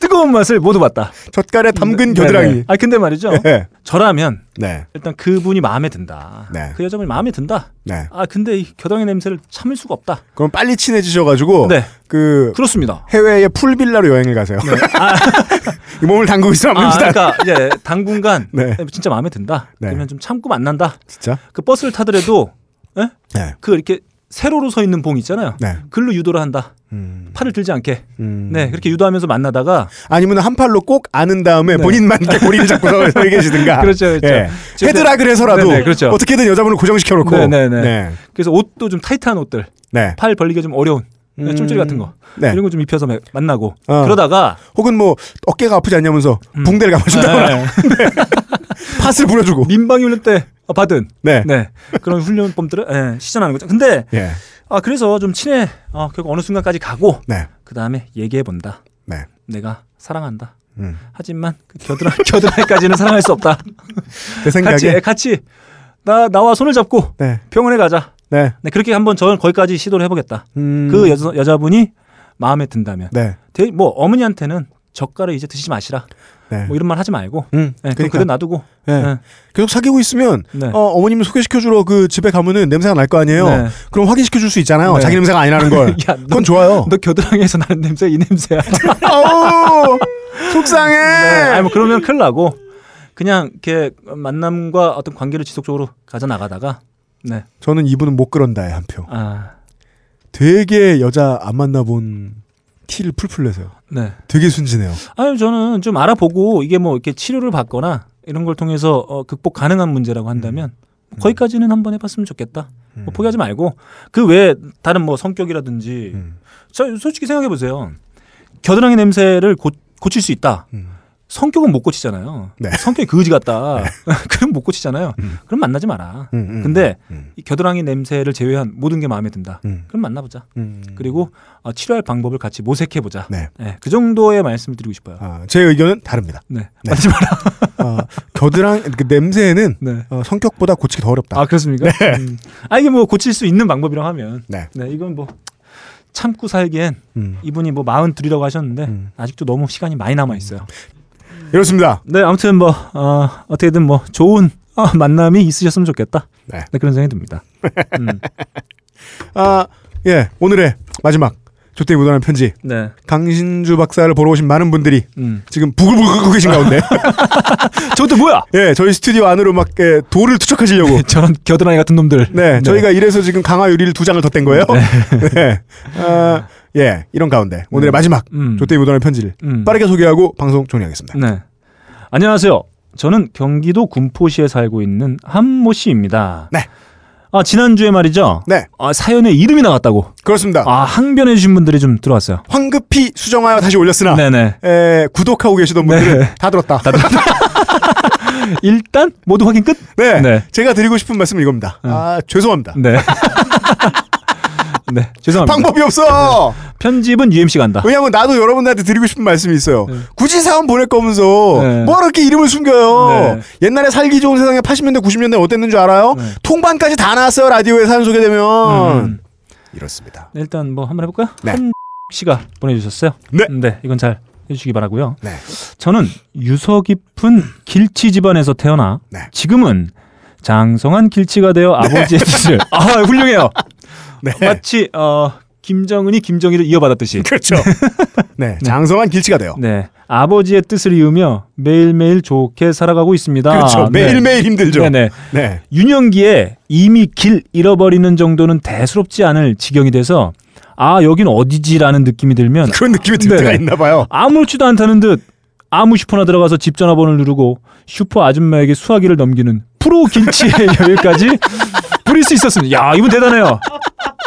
뜨거운 맛을 모두 봤다. 젓갈에 담근 네, 겨드랑이. 네. 아 근데 말이죠. 네. 저라면 네. 일단 그분이 마음에 든다. 네. 그 여자분이 마음에 든다. 네. 아 근데 이 겨드랑이 냄새를 참을 수가 없다. 그럼 빨리 친해지셔가지고 네. 그 그렇습니다. 해외의 풀빌라로 여행을 가세요. 이 몸을 담그고 안 아. 그러니까 이제 당분간 네. 진짜 마음에 든다. 네. 그러면 좀 참고 만난다. 진짜? 그 버스를 타더라도 예? 네. 그 이렇게 세로로 서 있는 봉 있잖아요. 네. 글로 유도를 한다. 음. 팔을 들지 않게. 음. 네, 그렇게 유도하면서 만나다가 아니면 한 팔로 꼭 안은 다음에 네. 본인만 이렇게 고리를 잡고 서서 계시든가. 그렇죠, 그렇죠. 예. 지금 헤드라 그래서라도 네네, 그렇죠. 어떻게든 여자분을 고정시켜 놓고. 네, 네, 네. 네. 그래서 옷도 좀 타이트한 옷들, 네. 팔 벌리기 좀 어려운 음. 쫄쫄이 같은 거 네. 이런 거 좀 입혀서 매- 만나고 어. 그러다가 혹은 뭐 어깨가 아프지 않냐면서 붕대를 감아준다거나 네, 팥을 부려주고. 민방위 훈련 때 받은 네. 네 그런 훈련법들을 예, 시전하는 거죠. 근데 예. 아 그래서 좀 친해. 어, 결국 어느 순간까지 가고 네. 그 다음에 얘기해 본다. 네. 내가 사랑한다. 음. 하지만 그 겨드랑 겨드랑이까지는 사랑할 수 없다. 제 생각에. 같이 예, 같이 나 나와 손을 잡고 네. 병원에 가자. 네. 네, 그렇게 한번 저는 거기까지 시도를 해보겠다. 음. 그 여자 여자분이 마음에 든다면, 네. 대- 뭐 어머니한테는 젓갈을 이제 드시지 마시라. 네. 뭐 이런 말 하지 말고, 음. 네, 그러니까. 그래 놔두고. 네. 네. 계속 사귀고 있으면 네. 어, 어머님 소개시켜주러 그 집에 가면은 냄새가 날 거 아니에요. 네. 그럼 확인시켜줄 수 있잖아요. 네. 자기 냄새가 아니라는 걸. 야, 그건 너, 좋아요. 너 겨드랑이에서 나는 냄새 이 냄새야. 어우, 속상해. 네. 아니 뭐 그러면 큰일 나고 그냥 이렇게 만남과 어떤 관계를 지속적으로 가져 나가다가 네. 저는 이분은 못 그런다에 한 표. 아, 되게 여자 안 만나본 티를 풀풀 내세요. 네. 되게 순진해요. 아니 저는 좀 알아보고 이게 뭐 이렇게 치료를 받거나 이런 걸 통해서 어, 극복 가능한 문제라고 한다면 음. 거기까지는 한번 해봤으면 좋겠다. 뭐 포기하지 말고 그 외에 다른 뭐 성격이라든지 음. 저 솔직히 생각해 보세요. 겨드랑이 냄새를 고, 고칠 수 있다. 음. 성격은 못 고치잖아요. 네. 성격이 그지 같다. 그럼 못 고치잖아요. 음. 그럼 만나지 마라. 음, 음, 근데 음. 이 겨드랑이 냄새를 제외한 모든 게 마음에 든다. 음. 그럼 만나보자. 음. 그리고 어, 치료할 방법을 같이 모색해 보자. 네. 그 정도의 말씀을 드리고 싶어요. 아, 제 의견은 다릅니다. 네, 만나지 마라. 어, 겨드랑 그 냄새는 네. 어, 성격보다 고치기 더 어렵다. 아 그렇습니까? 음. 아 이게 뭐 고칠 수 있는 방법이라고 하면 네. 네 이건 뭐 참고 살기엔 음. 이분이 뭐 마흔 둘이라고 하셨는데 음. 아직도 너무 시간이 많이 남아 있어요. 이렇습니다. 네 아무튼 뭐 어, 어떻게든 뭐 좋은 어, 만남이 있으셨으면 좋겠다. 네. 네, 그런 생각이 듭니다. 음. 아, 예, 오늘의 마지막 조태이 묻어나는 편지. 네. 강신주 박사를 보러 오신 많은 분들이 음. 지금 부글부글 끓고 계신 가운데, 저것도 뭐야? 예, 저희 스튜디오 안으로 막 예, 돌을 투척하시려고. 저런 겨드랑이 같은 놈들. 네, 저희가 이래서 지금 강화 유리를 두 장을 덧댄 거예요. 네. 아, 예, 이런 가운데 오늘의 마지막 음. 조태이 묻어나는 편지를 음. 빠르게 소개하고 방송 종료하겠습니다. 네. 안녕하세요. 저는 경기도 군포시에 살고 있는 한모 씨입니다. 네. 아, 지난주에 말이죠. 네, 아, 사연에 이름이 나왔다고. 그렇습니다. 아, 항변해 주신 분들이 좀 들어왔어요. 황급히 수정하여 다시 올렸으나 네네. 에, 구독하고 계시던 분들은 네. 다 들었다. 일단 모두 확인 끝. 네, 네. 제가 드리고 싶은 말씀은 이겁니다. 아, 죄송합니다. 네. 네. 죄송합니다. 방법이 없어. 편집은 UMC가 한다. 왜냐면 나도 여러분들한테 드리고 싶은 말씀이 있어요. 네. 굳이 사연 보낼 거면서 네. 뭐 이렇게 이름을 숨겨요. 네. 옛날에 살기 좋은 세상에 80년대 90년대 어땠는 줄 알아요? 네. 통반까지 다 나왔어요 라디오에 사연 소개되면 음. 이렇습니다. 일단 뭐 한번 해볼까요? 네. 한 씨가 보내주셨어요. 네. 네. 이건 잘 해주시기 바라고요. 네. 저는 유서 깊은 길치 집안에서 태어나 네. 지금은 장성한 길치가 되어 아버지의 뜻을 아 훌륭해요. 네. 마치 어, 김정은이 김정일을 이어받았듯이. 그렇죠. 네, 장성한 길치가 돼요. 네. 아버지의 뜻을 이으며 매일매일 좋게 살아가고 있습니다. 그렇죠. 네. 매일매일 힘들죠. 네네. 네. 유년기에 이미 길 잃어버리는 정도는 대수롭지 않을 지경이 돼서 아 여긴 어디지라는 느낌이 들면 그런 느낌이 들 때가 네. 있나 봐요. 아무렇지도 않다는 듯 아무 슈퍼나 들어가서 집 전화번호를 누르고 슈퍼 아줌마에게 수화기를 넘기는 프로 길치의 여유까지 부릴 수 있었습니다. 야, 이분 대단해요.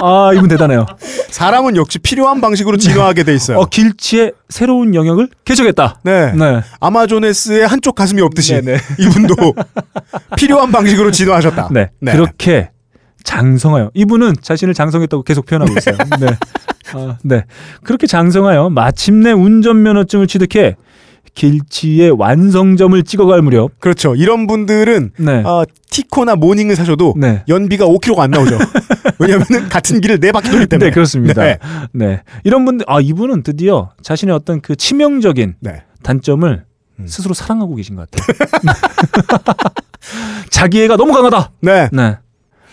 아, 이분 대단해요. 사람은 역시 필요한 방식으로 진화하게 돼 있어요. 어, 길치의 새로운 영역을 개척했다. 네. 네. 아마존에스의 한쪽 가슴이 없듯이 네, 네. 이분도 필요한 방식으로 진화하셨다. 네. 그렇게 장성하여 이분은 자신을 장성했다고 계속 표현하고 있어요. 네. 아, 네. 그렇게 장성하여 마침내 운전면허증을 취득해 길치의 완성점을 찍어갈 무렵 그렇죠. 이런 분들은 네. 아, 티코나 모닝을 사셔도 네. 연비가 5km가 안 나오죠. 왜냐하면 같은 길을 네 바퀴 돌기 때문에. 네, 그렇습니다. 네. 네. 이런 분들 아, 이분은 드디어 자신의 어떤 그 치명적인 네. 단점을 음. 스스로 사랑하고 계신 것 같아요. 자기 애가 너무 강하다. 네. 네.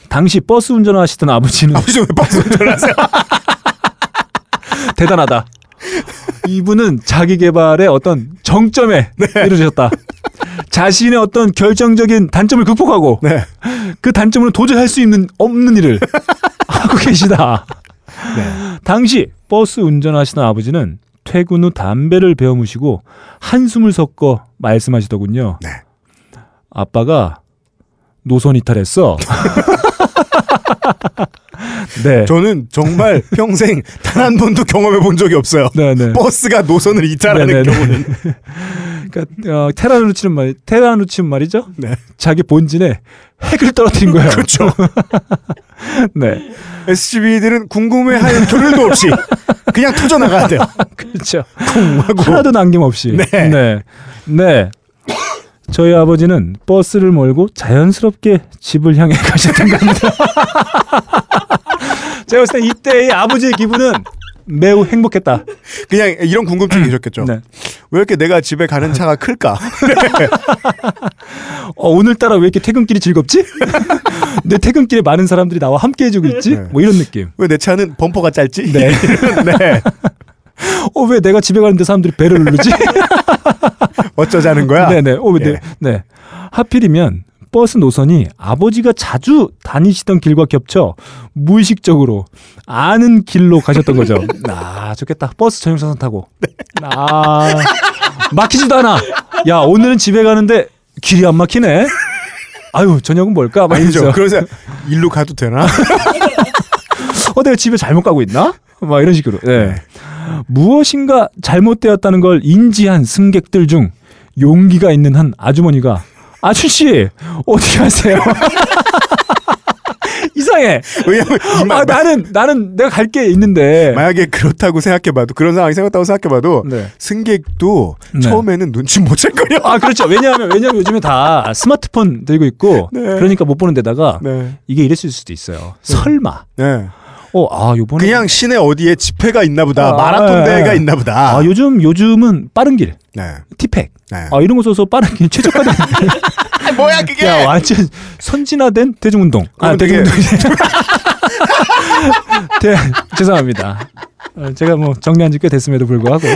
당시 버스 운전을 하시던 아버지는 아버지 왜 버스 운전하세요? 대단하다. 이분은 자기 개발의 어떤 정점에 네. 이르셨다. 자신의 어떤 결정적인 단점을 극복하고 네. 그 단점으로 도저히 할 수 있는 없는 일을 하고 계시다. 네. 당시 버스 운전하시던 아버지는 퇴근 후 담배를 베어무시고 한숨을 섞어 말씀하시더군요. 네. 아빠가 노선 이탈했어. 네. 저는 정말 평생 단 한 번도 경험해 본 적이 없어요. 네네. 버스가 노선을 이탈하는 네네네. 경우는. 그러니까 어, 테라노 치는 말, 테라노 치는 말이죠. 네. 자기 본진에 핵을 떨어뜨린 거예요. 그렇죠. 네, SCB들은 궁금해할 겨를도 없이 그냥 터져 나가야 돼요. 그렇죠. 쿵 하고. 하나도 남김없이. 네. 네, 네. 저희 아버지는 버스를 몰고 자연스럽게 집을 향해 가셨던 겁니다. 제가 봤을 때 이때의 아버지의 기분은 매우 행복했다. 그냥 이런 궁금증이 계셨겠죠. 네. 왜 이렇게 내가 집에 가는 차가 클까? 어, 오늘따라 왜 이렇게 퇴근길이 즐겁지? 내 퇴근길에 많은 사람들이 나와 함께 해주고 있지? 네. 뭐 이런 느낌. 왜 내 차는 범퍼가 짧지? 네. 네. 어, 왜 내가 집에 가는데 사람들이 배를 누르지? 어쩌자는 거야? 네네. 어, 네. 예. 네. 하필이면 버스 노선이 아버지가 자주 다니시던 길과 겹쳐 무의식적으로 아는 길로 가셨던 거죠. 아, 좋겠다. 버스 전용차선 타고. 아, 막히지도 않아. 야, 오늘은 집에 가는데 길이 안 막히네. 아유, 저녁은 뭘까? 막 아니죠. 그래서 일로 가도 되나? 어, 내가 집에 잘못 가고 있나? 막 이런 식으로. 네. 무엇인가 잘못되었다는 걸 인지한 승객들 중 용기가 있는 한 아주머니가 아저씨 어디 가세요? 이상해. 왜냐면 아, 나는 나는 내가 갈 게 있는데. 만약에 그렇다고 생각해봐도 그런 상황이 생겼다고 생각해봐도 네. 승객도 네. 처음에는 눈치 못 챌 거예요. 아 그렇죠. 왜냐하면 왜냐하면 요즘에 다 스마트폰 들고 있고 네. 그러니까 못 보는 데다가 네. 이게 이랬을 수도 있어요. 설마. 네. 어, 아 요번에 그냥 시내 어디에 집회가 있나 보다. 아, 마라톤 네. 대회가 있나 보다. 아 요즘 요즘은 빠른 길, 네. 티팩. 네. 아 이런 거 써서 빠른 길 아, 뭐야 그게? 야 완전 선진화된 대중운동. 아 대중운동. 대, 죄송합니다. 어, 제가 뭐 정리한 지 꽤 됐음에도 불구하고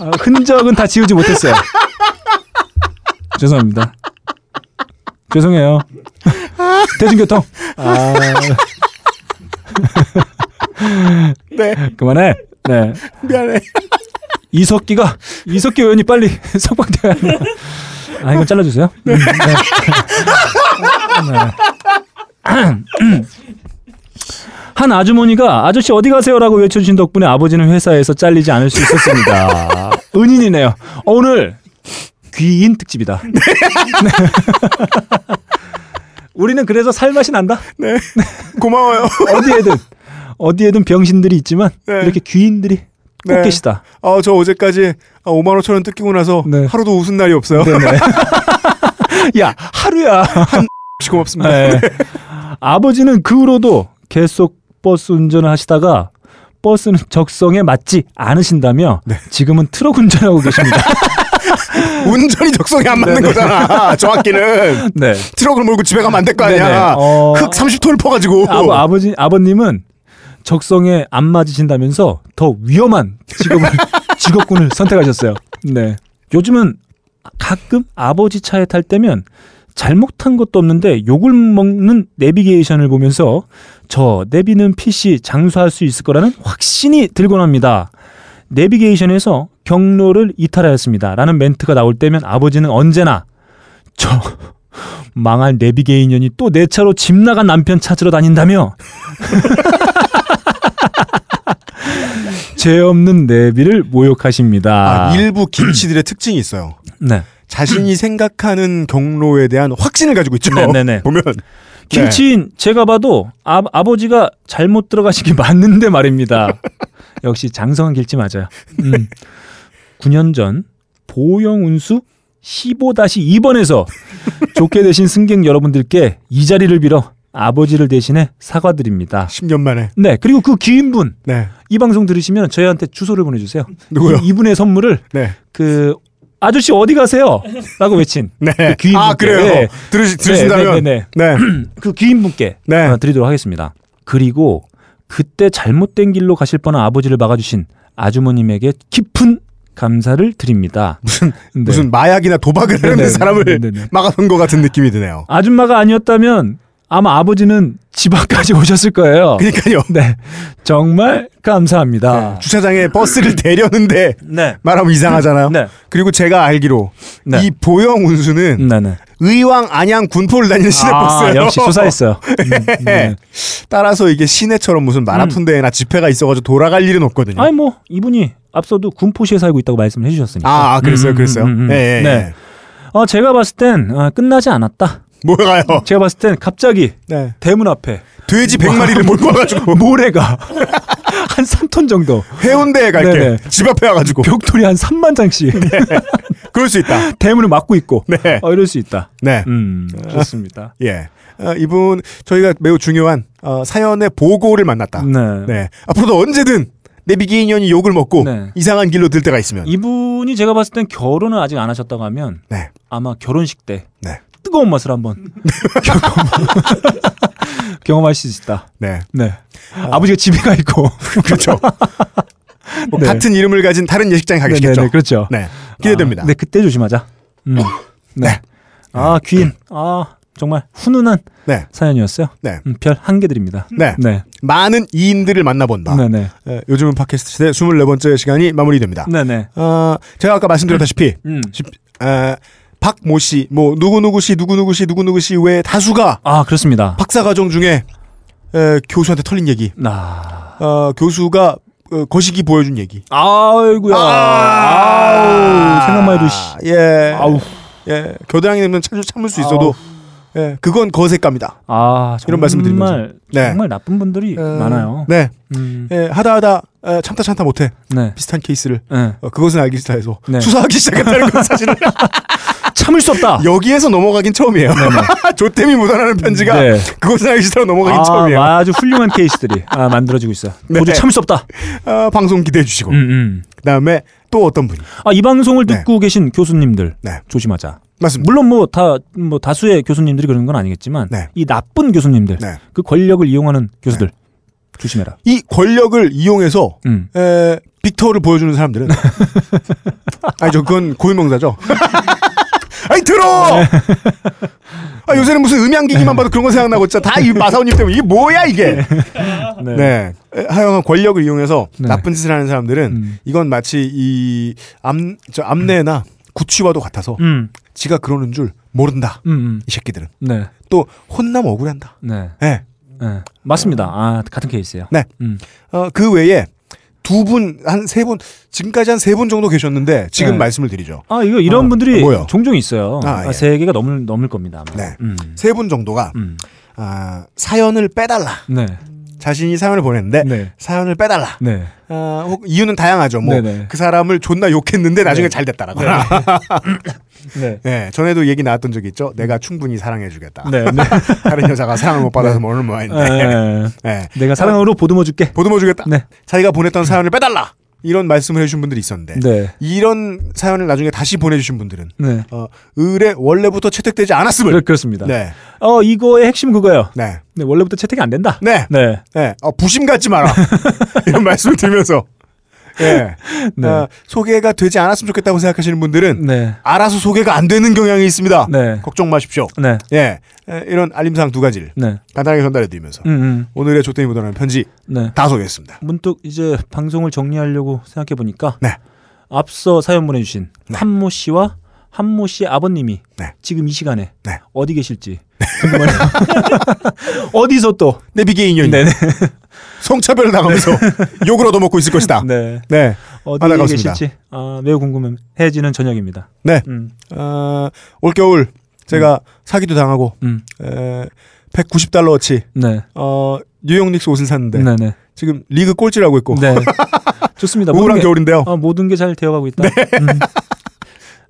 어, 흔적은 다 지우지 못했어요. 죄송합니다. 죄송해요. 대중교통. 아, 네. 그만해. 네. 미안해. 이석기가 이석기 의원이 빨리 석방돼야 한다. 아 이건 잘라주세요. 음, 네. 네. 한 아주머니가 아저씨 어디 가세요라고 외쳐주신 덕분에 아버지는 회사에서 잘리지 않을 수 있었습니다. 은인이네요. 어, 오늘 귀인 특집이다. 네. 우리는 그래서 살맛이 난다. 네. 고마워요. 어디에든 어디에든 병신들이 있지만 네. 이렇게 귀인들이 꼭 네. 계시다. 아, 저 어제까지 5만 5천 원 뜯기고 나서 네. 하루도 웃은 날이 없어요. 네네. 야 하루야. 혹시 고맙습니다. 네. 아버지는 그 후로도 계속 버스 운전을 하시다가 버스는 적성에 맞지 않으신다며 네. 지금은 트럭 운전하고 계십니다. 운전이 적성에 안 맞는. 거잖아. 정확히는 네. 트럭을 몰고 집에 가면 안 될 거. 아니야. 어, 흙 30톤을 퍼가지고. 아버, 아버지 아버님은 적성에 안 맞으신다면서 더 위험한 직업을 직업군을 선택하셨어요. 네. 요즘은 가끔 아버지 차에 탈 때면 잘못한 것도 없는데 욕을 먹는 내비게이션을 보면서 저 내비는 PC 장수할 수 있을 거라는 확신이 들곤 합니다. 내비게이션에서 경로를 이탈하였습니다. 라는 멘트가 나올 때면 아버지는 언제나 저 망할 내비게이년이 또 내 차로 집 나간 남편 찾으러 다닌다며. 죄 없는 내비를 모욕하십니다. 아, 일부 김치들의 특징이 있어요. 네. 자신이 생각하는 경로에 대한 확신을 가지고 있죠. 네네네. 보면 김치인 제가 봐도 아, 아버지가 잘못 들어가신 게 맞는데 말입니다. 역시 장성한 길치 맞아요. 음. 9년 전 보영 운수 15-2번에서 좋게 되신 승객 여러분들께 이 자리를 빌어 아버지를 대신해 사과드립니다. 10년 만에. 네, 그리고 그 귀인분 네. 이 방송 들으시면 저희한테 주소를 보내주세요. 누구요? 이, 분의 선물을 네. 그 아저씨 어디 가세요? 라고 외친 네. 그 귀인분께 아 그래요. 네. 들으시, 들으신다면. 네, 네. 네, 그 귀인분께 네. 어, 드리도록 하겠습니다. 그리고 그때 잘못된 길로 가실 뻔한 아버지를 막아주신 아주머님에게 깊은 감사를 드립니다. 무슨 네. 무슨 마약이나 도박을 하는 네네. 사람을. 막아선 것 같은 느낌이 드네요. 아줌마가 아니었다면 아마 아버지는 집 앞까지 오셨을 거예요. 그러니까요. 네, 정말 감사합니다. 주차장에 버스를 대려는데 네, 말하면 이상하잖아요. 네, 그리고 제가 알기로 네. 이 보영 운수는 네, 네. 의왕 안양 군포를 다니는 시내 아, 버스예요. 역시 수사했어요. 음, 네. 따라서 이게 시내처럼 무슨 마라톤 대회나 집회가 있어가지고 돌아갈 일은 없거든요. 아니 뭐 이분이 앞서도 군포시에 살고 있다고 말씀을 해주셨으니까. 아, 아, 그랬어요, 음, 그랬어요. 음, 음, 음. 예, 예, 네. 예. 어, 제가 봤을 땐 어, 끝나지 않았다. 뭐가요? 제가 봤을 땐 갑자기 네. 대문 앞에 돼지 100마리를 몰고 와가지고 모래가 한 3톤 정도 해운대에 갈게. 네네. 집 앞에 와가지고. 벽돌이 한 3만 장씩 그럴 수 있다. 대문을 막고 있고 네. 어, 이럴 수 있다. 네. 음, 좋습니다. 예. 어, 이분 저희가 매우 중요한 어, 사연의 보고를 만났다. 네. 네. 앞으로도 언제든 내비게이년이 욕을 먹고 네. 이상한 길로 들 때가 있으면. 이분이 제가 봤을 땐 결혼을 아직 안 하셨다고 하면 네. 아마 결혼식 때 네. 뜨거운 맛을 한번 경험- 경험할 수 있다. 네. 네. 아버지가 집에 가 있고 그렇죠. 뭐 네. 같은 이름을 가진 다른 예식장에 가겠죠. 네네네, 그렇죠. 네. 기대됩니다. 아, 네, 그때 조심하자. 음. 네. 아, 귀인. 아, 정말 훈훈한 네. 사연이었어요. 네. 음, 별한 개 드립니다. 네. 네. 많은 이인들을 만나본다. 네, 네. 예, 요즘은 팟캐스트 시대 24번째 시간이 마무리됩니다. 네, 네. 어, 제가 아까 말씀드렸다시피 음. 집- 에, 박모 씨, 뭐 누구누구 씨, 누구누구 씨, 누구누구 씨 외에 다수가 아, 그렇습니다. 박사 과정 중에 에, 교수한테 털린 얘기, 아. 어, 교수가 어, 거시기 보여준 얘기. 아이고야. 아 우, 생각만 해도 씨. 예, 아우. 예, 겨드랑이 내면 참, 참을 수 있어도 예, 그건 거세갑니다. 아, 이런 말씀을 드리면서. 정말 네. 정말 나쁜 분들이 어, 많아요. 네, 음. 예, 하다 하다 에, 참다 참다 못해 네. 비슷한 케이스를 네. 어, 그것은 알기 싫다해서 네. 수사하기 시작했다는 건 사실은 참을 수 없다. 여기에서 넘어가긴 처음이에요. 조땜이 묻어나는 편지가 네. 그것은 알기 싫다고 넘어가긴 아, 처음이에요. 아주 훌륭한 케이스들이 아, 만들어지고 있어요. 네. 도저히 참을 수 없다. 어, 방송 기대해 주시고 음, 음. 그다음에 또 어떤 분이 아, 이 방송을 네. 듣고 계신 교수님들 네. 조심하자. 맞습니다. 물론 뭐다뭐 다수의 교수님들이 그런 건 아니겠지만 네. 이 나쁜 교수님들 네. 그 권력을 이용하는 교수들 조심해라. 이 권력을 이용해서 음. 에, 빅터를 보여주는 사람들은 아니죠 그건 고유명사죠. 아니 들어. 네. 아, 요새는 무슨 음향기기만 봐도 그런 거 생각나고 진짜 다 이 마사오님 때문에 이게 뭐야 이게. 네. 네. 에, 하여간 권력을 이용해서 네. 나쁜 짓을 하는 사람들은 음. 이건 마치 이 암, 저 암내나 구취와도 같아서 음. 지가 그러는 줄 모른다. 음. 음. 이 새끼들은 네. 또 혼남 억울한다. 네. 네. 네. 맞습니다. 아, 같은 케이스예요. 네. 음. 어, 그 외에 두 분, 한 세 분, 지금까지 한 세 분 정도 계셨는데 지금 네. 말씀을 드리죠. 아, 이거 이런 어, 분들이 뭐요? 종종 있어요. 아, 예. 세 개가 넘을 넘을 겁니다. 아마. 네. 음. 세분 정도가 음. 아, 사연을 빼달라. 네. 자신이 사연을 보냈는데 네. 사연을 빼달라. 네. 아, 혹 이유는 다양하죠. 뭐그 네네. 사람을 존나 욕했는데 나중에 네. 잘 됐다라거나. 네. 네, 전에도 얘기 나왔던 적이 있죠. 내가 충분히 사랑해주겠다. 네. 네. 다른 여자가 사랑을 못 받아서 모르는 모양인데. 네. 네. 내가 사랑으로 보듬어 줄게. 보듬어 주겠다. 네. 자기가 보냈던 사연을 빼달라. 이런 말씀을 해주신 분들이 있었는데 네. 이런 사연을 나중에 다시 보내주신 분들은 네. 어, 을에 원래부터 채택되지 않았음을. 그렇, 그렇습니다. 네, 어, 이거의 핵심 그거예요. 네, 네, 원래부터 채택이 안 된다. 네, 네. 네. 어, 부심 갖지 마라. 이런 말씀을 드리면서 예, 네. 어, 소개가 되지 않았으면 좋겠다고 생각하시는 분들은 네. 알아서 소개가 안 되는 경향이 있습니다. 네. 걱정 마십시오. 네. 예, 에, 이런 알림사항 두 가지를 네. 간단하게 전달해 드리면서 음, 음. 오늘의 조땡이 묻어나는 편지 네. 다 소개했습니다. 문득 이제 방송을 정리하려고 생각해 보니까 네. 앞서 사연 보내주신 네. 한모 씨와 한모 씨의 아버님이 네. 지금 이 시간에 네. 어디 계실지 궁금하네요. 어디서 또 내비게이션이 네네 성차별을 당하면서 욕을 얻어먹고 있을 것이다. 네. 네 어디 안타깝습니다. 계실지 아, 매우 궁금해지는 저녁입니다. 네. 음, 어, 올겨울 제가 사기도 당하고 음, 에, 190달러어치 네, 어, 뉴욕 닉스 옷을 샀는데 네, 네, 지금 리그 꼴찌라고 있고 네. 좋습니다. 우울한 모든 게, 겨울인데요. 어, 모든 게 잘 되어가고 있다. 음.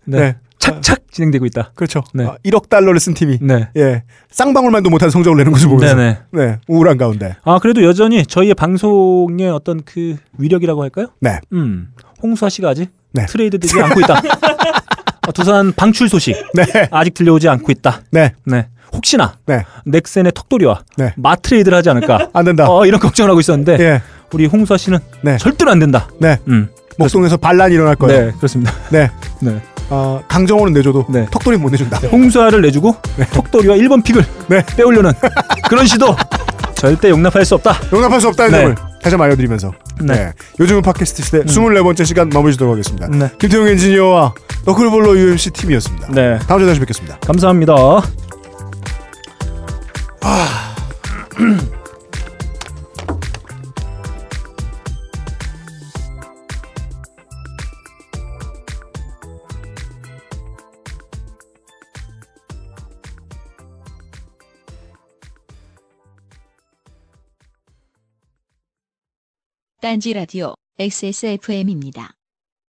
네. 네. 착착 진행되고 있다. 그렇죠. 네. 아, 1억 달러를 쓴 팀이 네, 예 쌍방울만도 못한 성적을 내는 것을 보면서 네, 네, 네. 우울한 가운데 아 그래도 여전히 저희의 방송의 어떤 그 위력이라고 할까요? 네. 음, 홍수아 씨가 아직 네. 트레이드 되지 않고 있다. 어, 두산 방출 소식 네, 아직 들려오지 않고 있다. 네, 네. 혹시나 네. 넥센의 턱돌이와 네. 마트레이드를 하지 않을까? 안 된다. 어, 이런 걱정을 하고 있었는데 예, 우리 홍수아 씨는 네. 절대로 안 된다. 네. 음. 목동에서 반란이 일어날 거예요. 네, 그렇습니다. 네. 네. 어, 강정호는 내줘도 네. 턱돌이 못 내준다. 홍수아를 내주고 턱돌이와 1번 픽을 네. 빼오려는 그런 시도 절대 용납할 수 없다. 용납할 수 없다는 네. 점을 다시 한번 알려드리면서 네. 네. 요즘은 팟캐스트 시대 24번째 시간 마무리 짓도록 하겠습니다. 네. 김태용 엔지니어와 너클볼러 UMC 팀이었습니다. 네. 다음 주에 다시 뵙겠습니다. 감사합니다. 딴지 라디오 XSFM입니다.